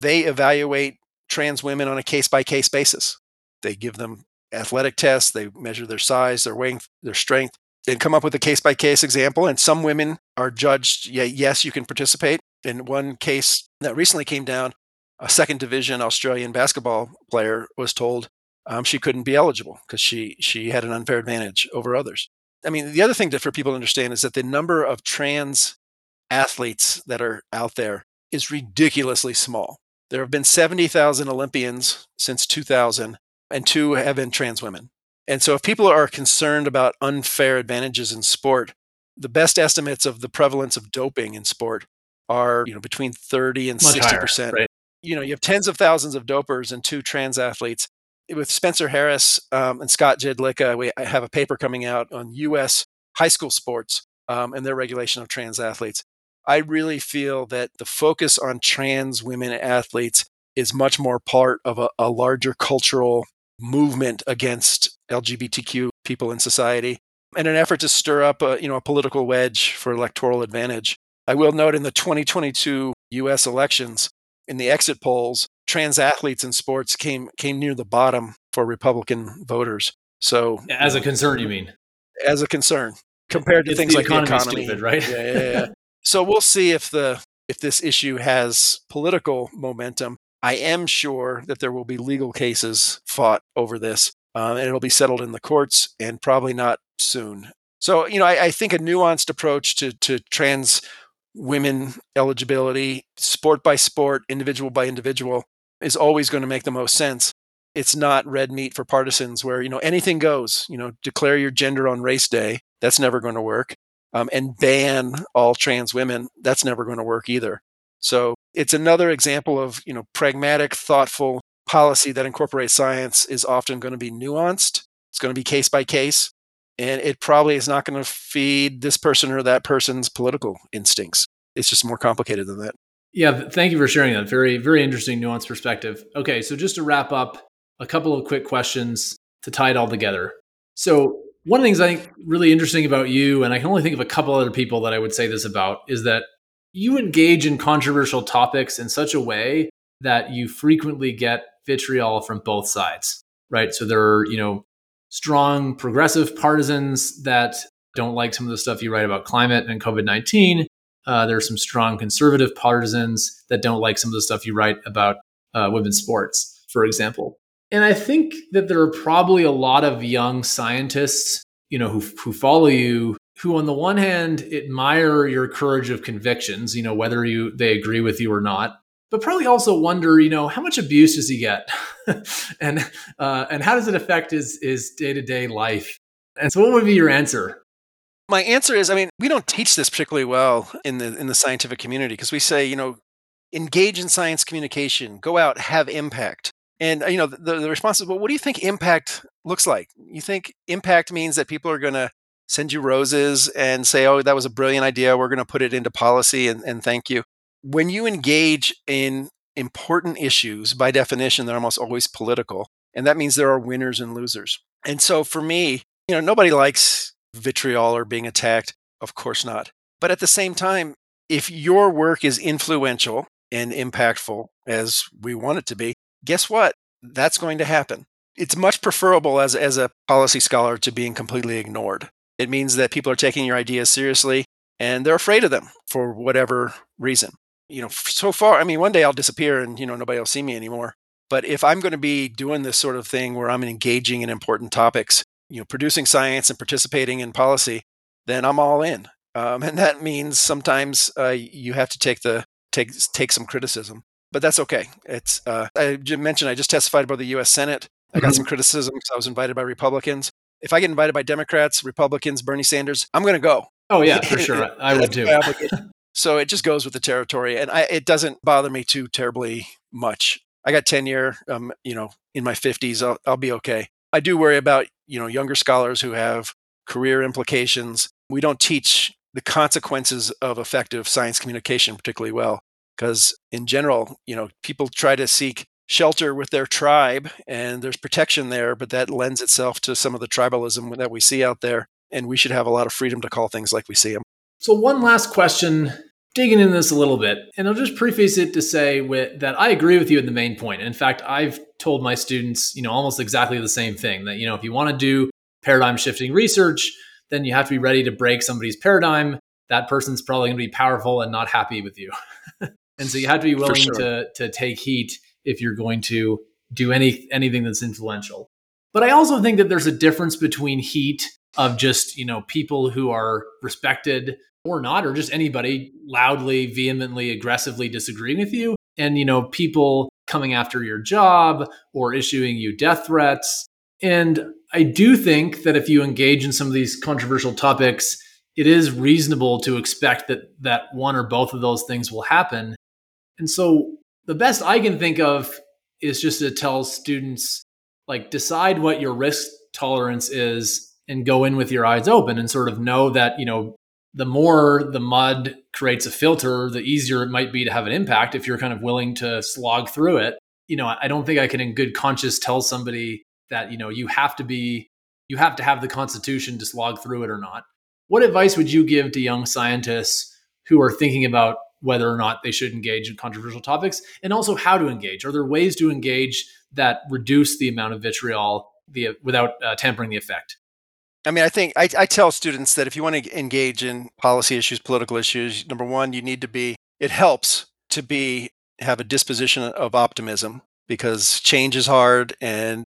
they evaluate trans women on a case by case basis they give them athletic tests they measure their size their weight their strength and come up with a case by case example. And some women are judged, yeah, yes, you can participate. In one case that recently came down, a second division Australian basketball player was told um, she couldn't be eligible because she she had an unfair advantage over others. I mean, the other thing to, for people to understand is that the number of trans athletes that are out there is ridiculously small. There have been 70,000 Olympians since 2000, and two have been trans women. And so, if people are concerned about unfair advantages in sport, the best estimates of the prevalence of doping in sport are you know between 30 and 60 percent. Right. You know, you have tens of thousands of dopers and two trans athletes. With Spencer Harris um, and Scott Jedlicka, we have a paper coming out on U.S. high school sports um, and their regulation of trans athletes. I really feel that the focus on trans women athletes is much more part of a, a larger cultural movement against LGBTQ people in society, and an effort to stir up a, you know, a political wedge for electoral advantage. I will note in the 2022 US elections, in the exit polls, trans athletes in sports came came near the bottom for Republican voters. So as a concern, you mean? As a concern compared to it's things the like economy the economy, stupid, right? yeah, yeah, yeah. So we'll see if the if this issue has political momentum. I am sure that there will be legal cases fought over this, uh, and it'll be settled in the courts, and probably not soon. So, you know, I, I think a nuanced approach to to trans women eligibility, sport by sport, individual by individual, is always going to make the most sense. It's not red meat for partisans where, you know, anything goes, you know, declare your gender on race day. That's never going to work. Um, and ban all trans women. That's never going to work either. So it's another example of you know pragmatic, thoughtful policy that incorporates science is often going to be nuanced. It's going to be case by case, and it probably is not going to feed this person or that person's political instincts. It's just more complicated than that. Yeah, thank you for sharing that. Very, very interesting, nuanced perspective. Okay, so just to wrap up, a couple of quick questions to tie it all together. So, one of the things I think really interesting about you, and I can only think of a couple other people that I would say this about, is that you engage in controversial topics in such a way that you frequently get vitriol from both sides, right? So there are, you know, strong progressive partisans that don't like some of the stuff you write about climate and COVID 19. Uh, there are some strong conservative partisans that don't like some of the stuff you write about uh, women's sports, for example. And I think that there are probably a lot of young scientists, you know, who, who follow you who on the one hand admire your courage of convictions, you know, whether you they agree with you or not, but probably also wonder, you know, how much abuse does he get, and uh, and how does it affect his his day to day life? And so, what would be your answer? My answer is, I mean, we don't teach this particularly well in the in the scientific community because we say, you know, engage in science communication, go out, have impact. And uh, you know, the, the response is, well, what do you think impact looks like? You think impact means that people are going to send you roses and say, oh, that was a brilliant idea. We're going to put it into policy and, and thank you. When you engage in important issues, by definition, they're almost always political. And that means there are winners and losers. And so for me, you know, nobody likes vitriol or being attacked. Of course not. But at the same time, if your work is influential and impactful as we want it to be, guess what? That's going to happen. It's much preferable as, as a policy scholar to being completely ignored. It means that people are taking your ideas seriously and they're afraid of them for whatever reason. You know, so far, I mean, one day I'll disappear and, you know, nobody will see me anymore. But if I'm going to be doing this sort of thing where I'm engaging in important topics, you know, producing science and participating in policy, then I'm all in. Um, and that means sometimes uh, you have to take the take take some criticism. But that's okay. It's uh, I mentioned I just testified about the U.S. Senate. I got mm-hmm. some criticism because I was invited by Republicans. If I get invited by Democrats, Republicans, Bernie Sanders, I'm going to go. Oh yeah, for sure. I would too. so it just goes with the territory, and I, it doesn't bother me too terribly much. I got tenure, um, you know, in my 50s. I'll, I'll be okay. I do worry about you know younger scholars who have career implications. We don't teach the consequences of effective science communication particularly well because in general, you know, people try to seek shelter with their tribe and there's protection there, but that lends itself to some of the tribalism that we see out there. And we should have a lot of freedom to call things like we see them. So, one last question, digging into this a little bit, and I'll just preface it to say with, that I agree with you in the main point. In fact, I've told my students, you know, almost exactly the same thing that, you know, if you want to do paradigm shifting research, then you have to be ready to break somebody's paradigm. That person's probably going to be powerful and not happy with you. and so you have to be willing sure. to, to take heat if you're going to do any anything that's influential. But I also think that there's a difference between heat of just, you know, people who are respected or not, or just anybody loudly, vehemently, aggressively disagreeing with you, and, you know, people coming after your job or issuing you death threats. And I do think that if you engage in some of these controversial topics, it is reasonable to expect that that one or both of those things will happen. And so the best I can think of is just to tell students like decide what your risk tolerance is and go in with your eyes open and sort of know that, you know, the more the mud creates a filter, the easier it might be to have an impact if you're kind of willing to slog through it. You know, I don't think I can in good conscience tell somebody that, you know, you have to be you have to have the constitution to slog through it or not. What advice would you give to young scientists who are thinking about whether or not they should engage in controversial topics and also how to engage? Are there ways to engage that reduce the amount of vitriol the, without uh, tampering the effect? I mean, I think I, I tell students that if you want to engage in policy issues, political issues, number one, you need to be, it helps to be, have a disposition of optimism because change is hard and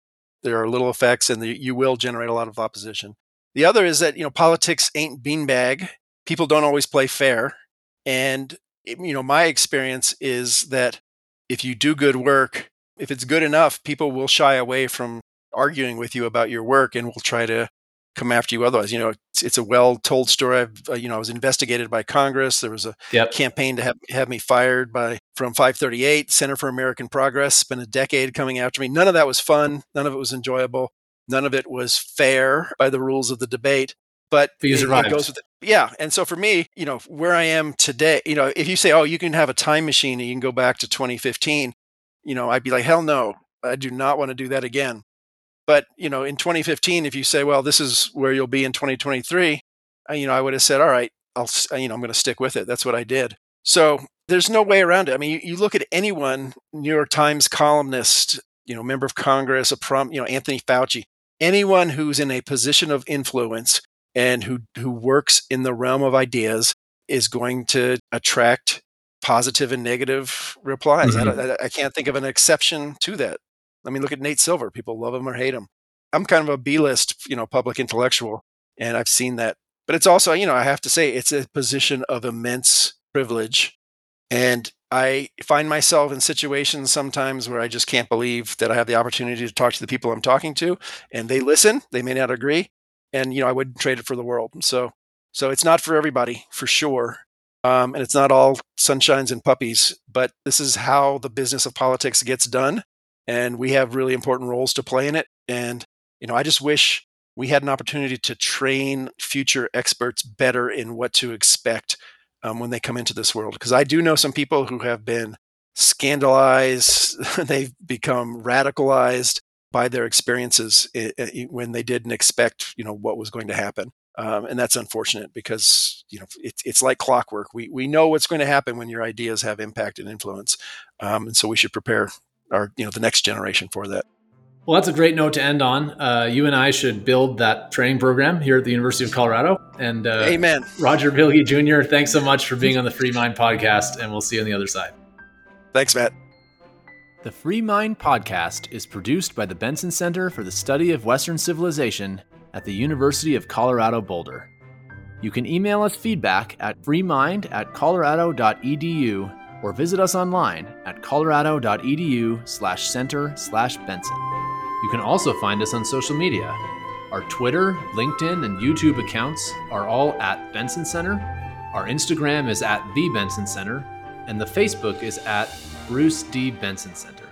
there are little effects and the, you will generate a lot of opposition. The other is that, you know, politics ain't beanbag. People don't always play fair. And, you know, my experience is that if you do good work, if it's good enough, people will shy away from arguing with you about your work and will try to come after you otherwise. You know, it's, it's a well-told story. I've, uh, you know, I was investigated by Congress. There was a yep. campaign to have, have me fired by from 538 Center for American Progress. Spent a decade coming after me. None of that was fun. None of it was enjoyable. None of it was fair by the rules of the debate. But it, it goes with it. Yeah. And so for me, you know, where I am today, you know, if you say, oh, you can have a time machine and you can go back to 2015, you know, I'd be like, hell no, I do not want to do that again. But you know, in 2015, if you say, "Well, this is where you'll be in 2023," you know, I would have said, "All right, I'll, you know, I'm going to stick with it." That's what I did. So there's no way around it. I mean, you, you look at anyone, New York Times columnist, you know, member of Congress, a prom, you know, Anthony Fauci, anyone who's in a position of influence and who who works in the realm of ideas is going to attract positive and negative replies. Mm-hmm. I, I, can't think of an exception to that. I mean, look at Nate Silver. People love him or hate him. I'm kind of a B-list, you know, public intellectual, and I've seen that. But it's also, you know, I have to say, it's a position of immense privilege, and I find myself in situations sometimes where I just can't believe that I have the opportunity to talk to the people I'm talking to, and they listen. They may not agree, and you know, I wouldn't trade it for the world. So, so it's not for everybody, for sure. Um, and it's not all sunshines and puppies, but this is how the business of politics gets done and we have really important roles to play in it. And, you know, I just wish we had an opportunity to train future experts better in what to expect um, when they come into this world. Because I do know some people who have been scandalized, they've become radicalized by their experiences when they didn't expect, you know, what was going to happen. Um, and that's unfortunate because you know it, it's like clockwork. We we know what's going to happen when your ideas have impact and influence, um, and so we should prepare our you know the next generation for that. Well, that's a great note to end on. Uh, you and I should build that training program here at the University of Colorado. And uh, Amen. Roger Pielke Jr., thanks so much for being on the Free Mind podcast, and we'll see you on the other side. Thanks, Matt. The Free Mind podcast is produced by the Benson Center for the Study of Western Civilization at the University of Colorado Boulder. You can email us feedback at freemind at colorado.edu or visit us online at colorado.edu slash center slash Benson. You can also find us on social media. Our Twitter, LinkedIn, and YouTube accounts are all at Benson Center. Our Instagram is at The Benson Center, and the Facebook is at Bruce D. Benson Center.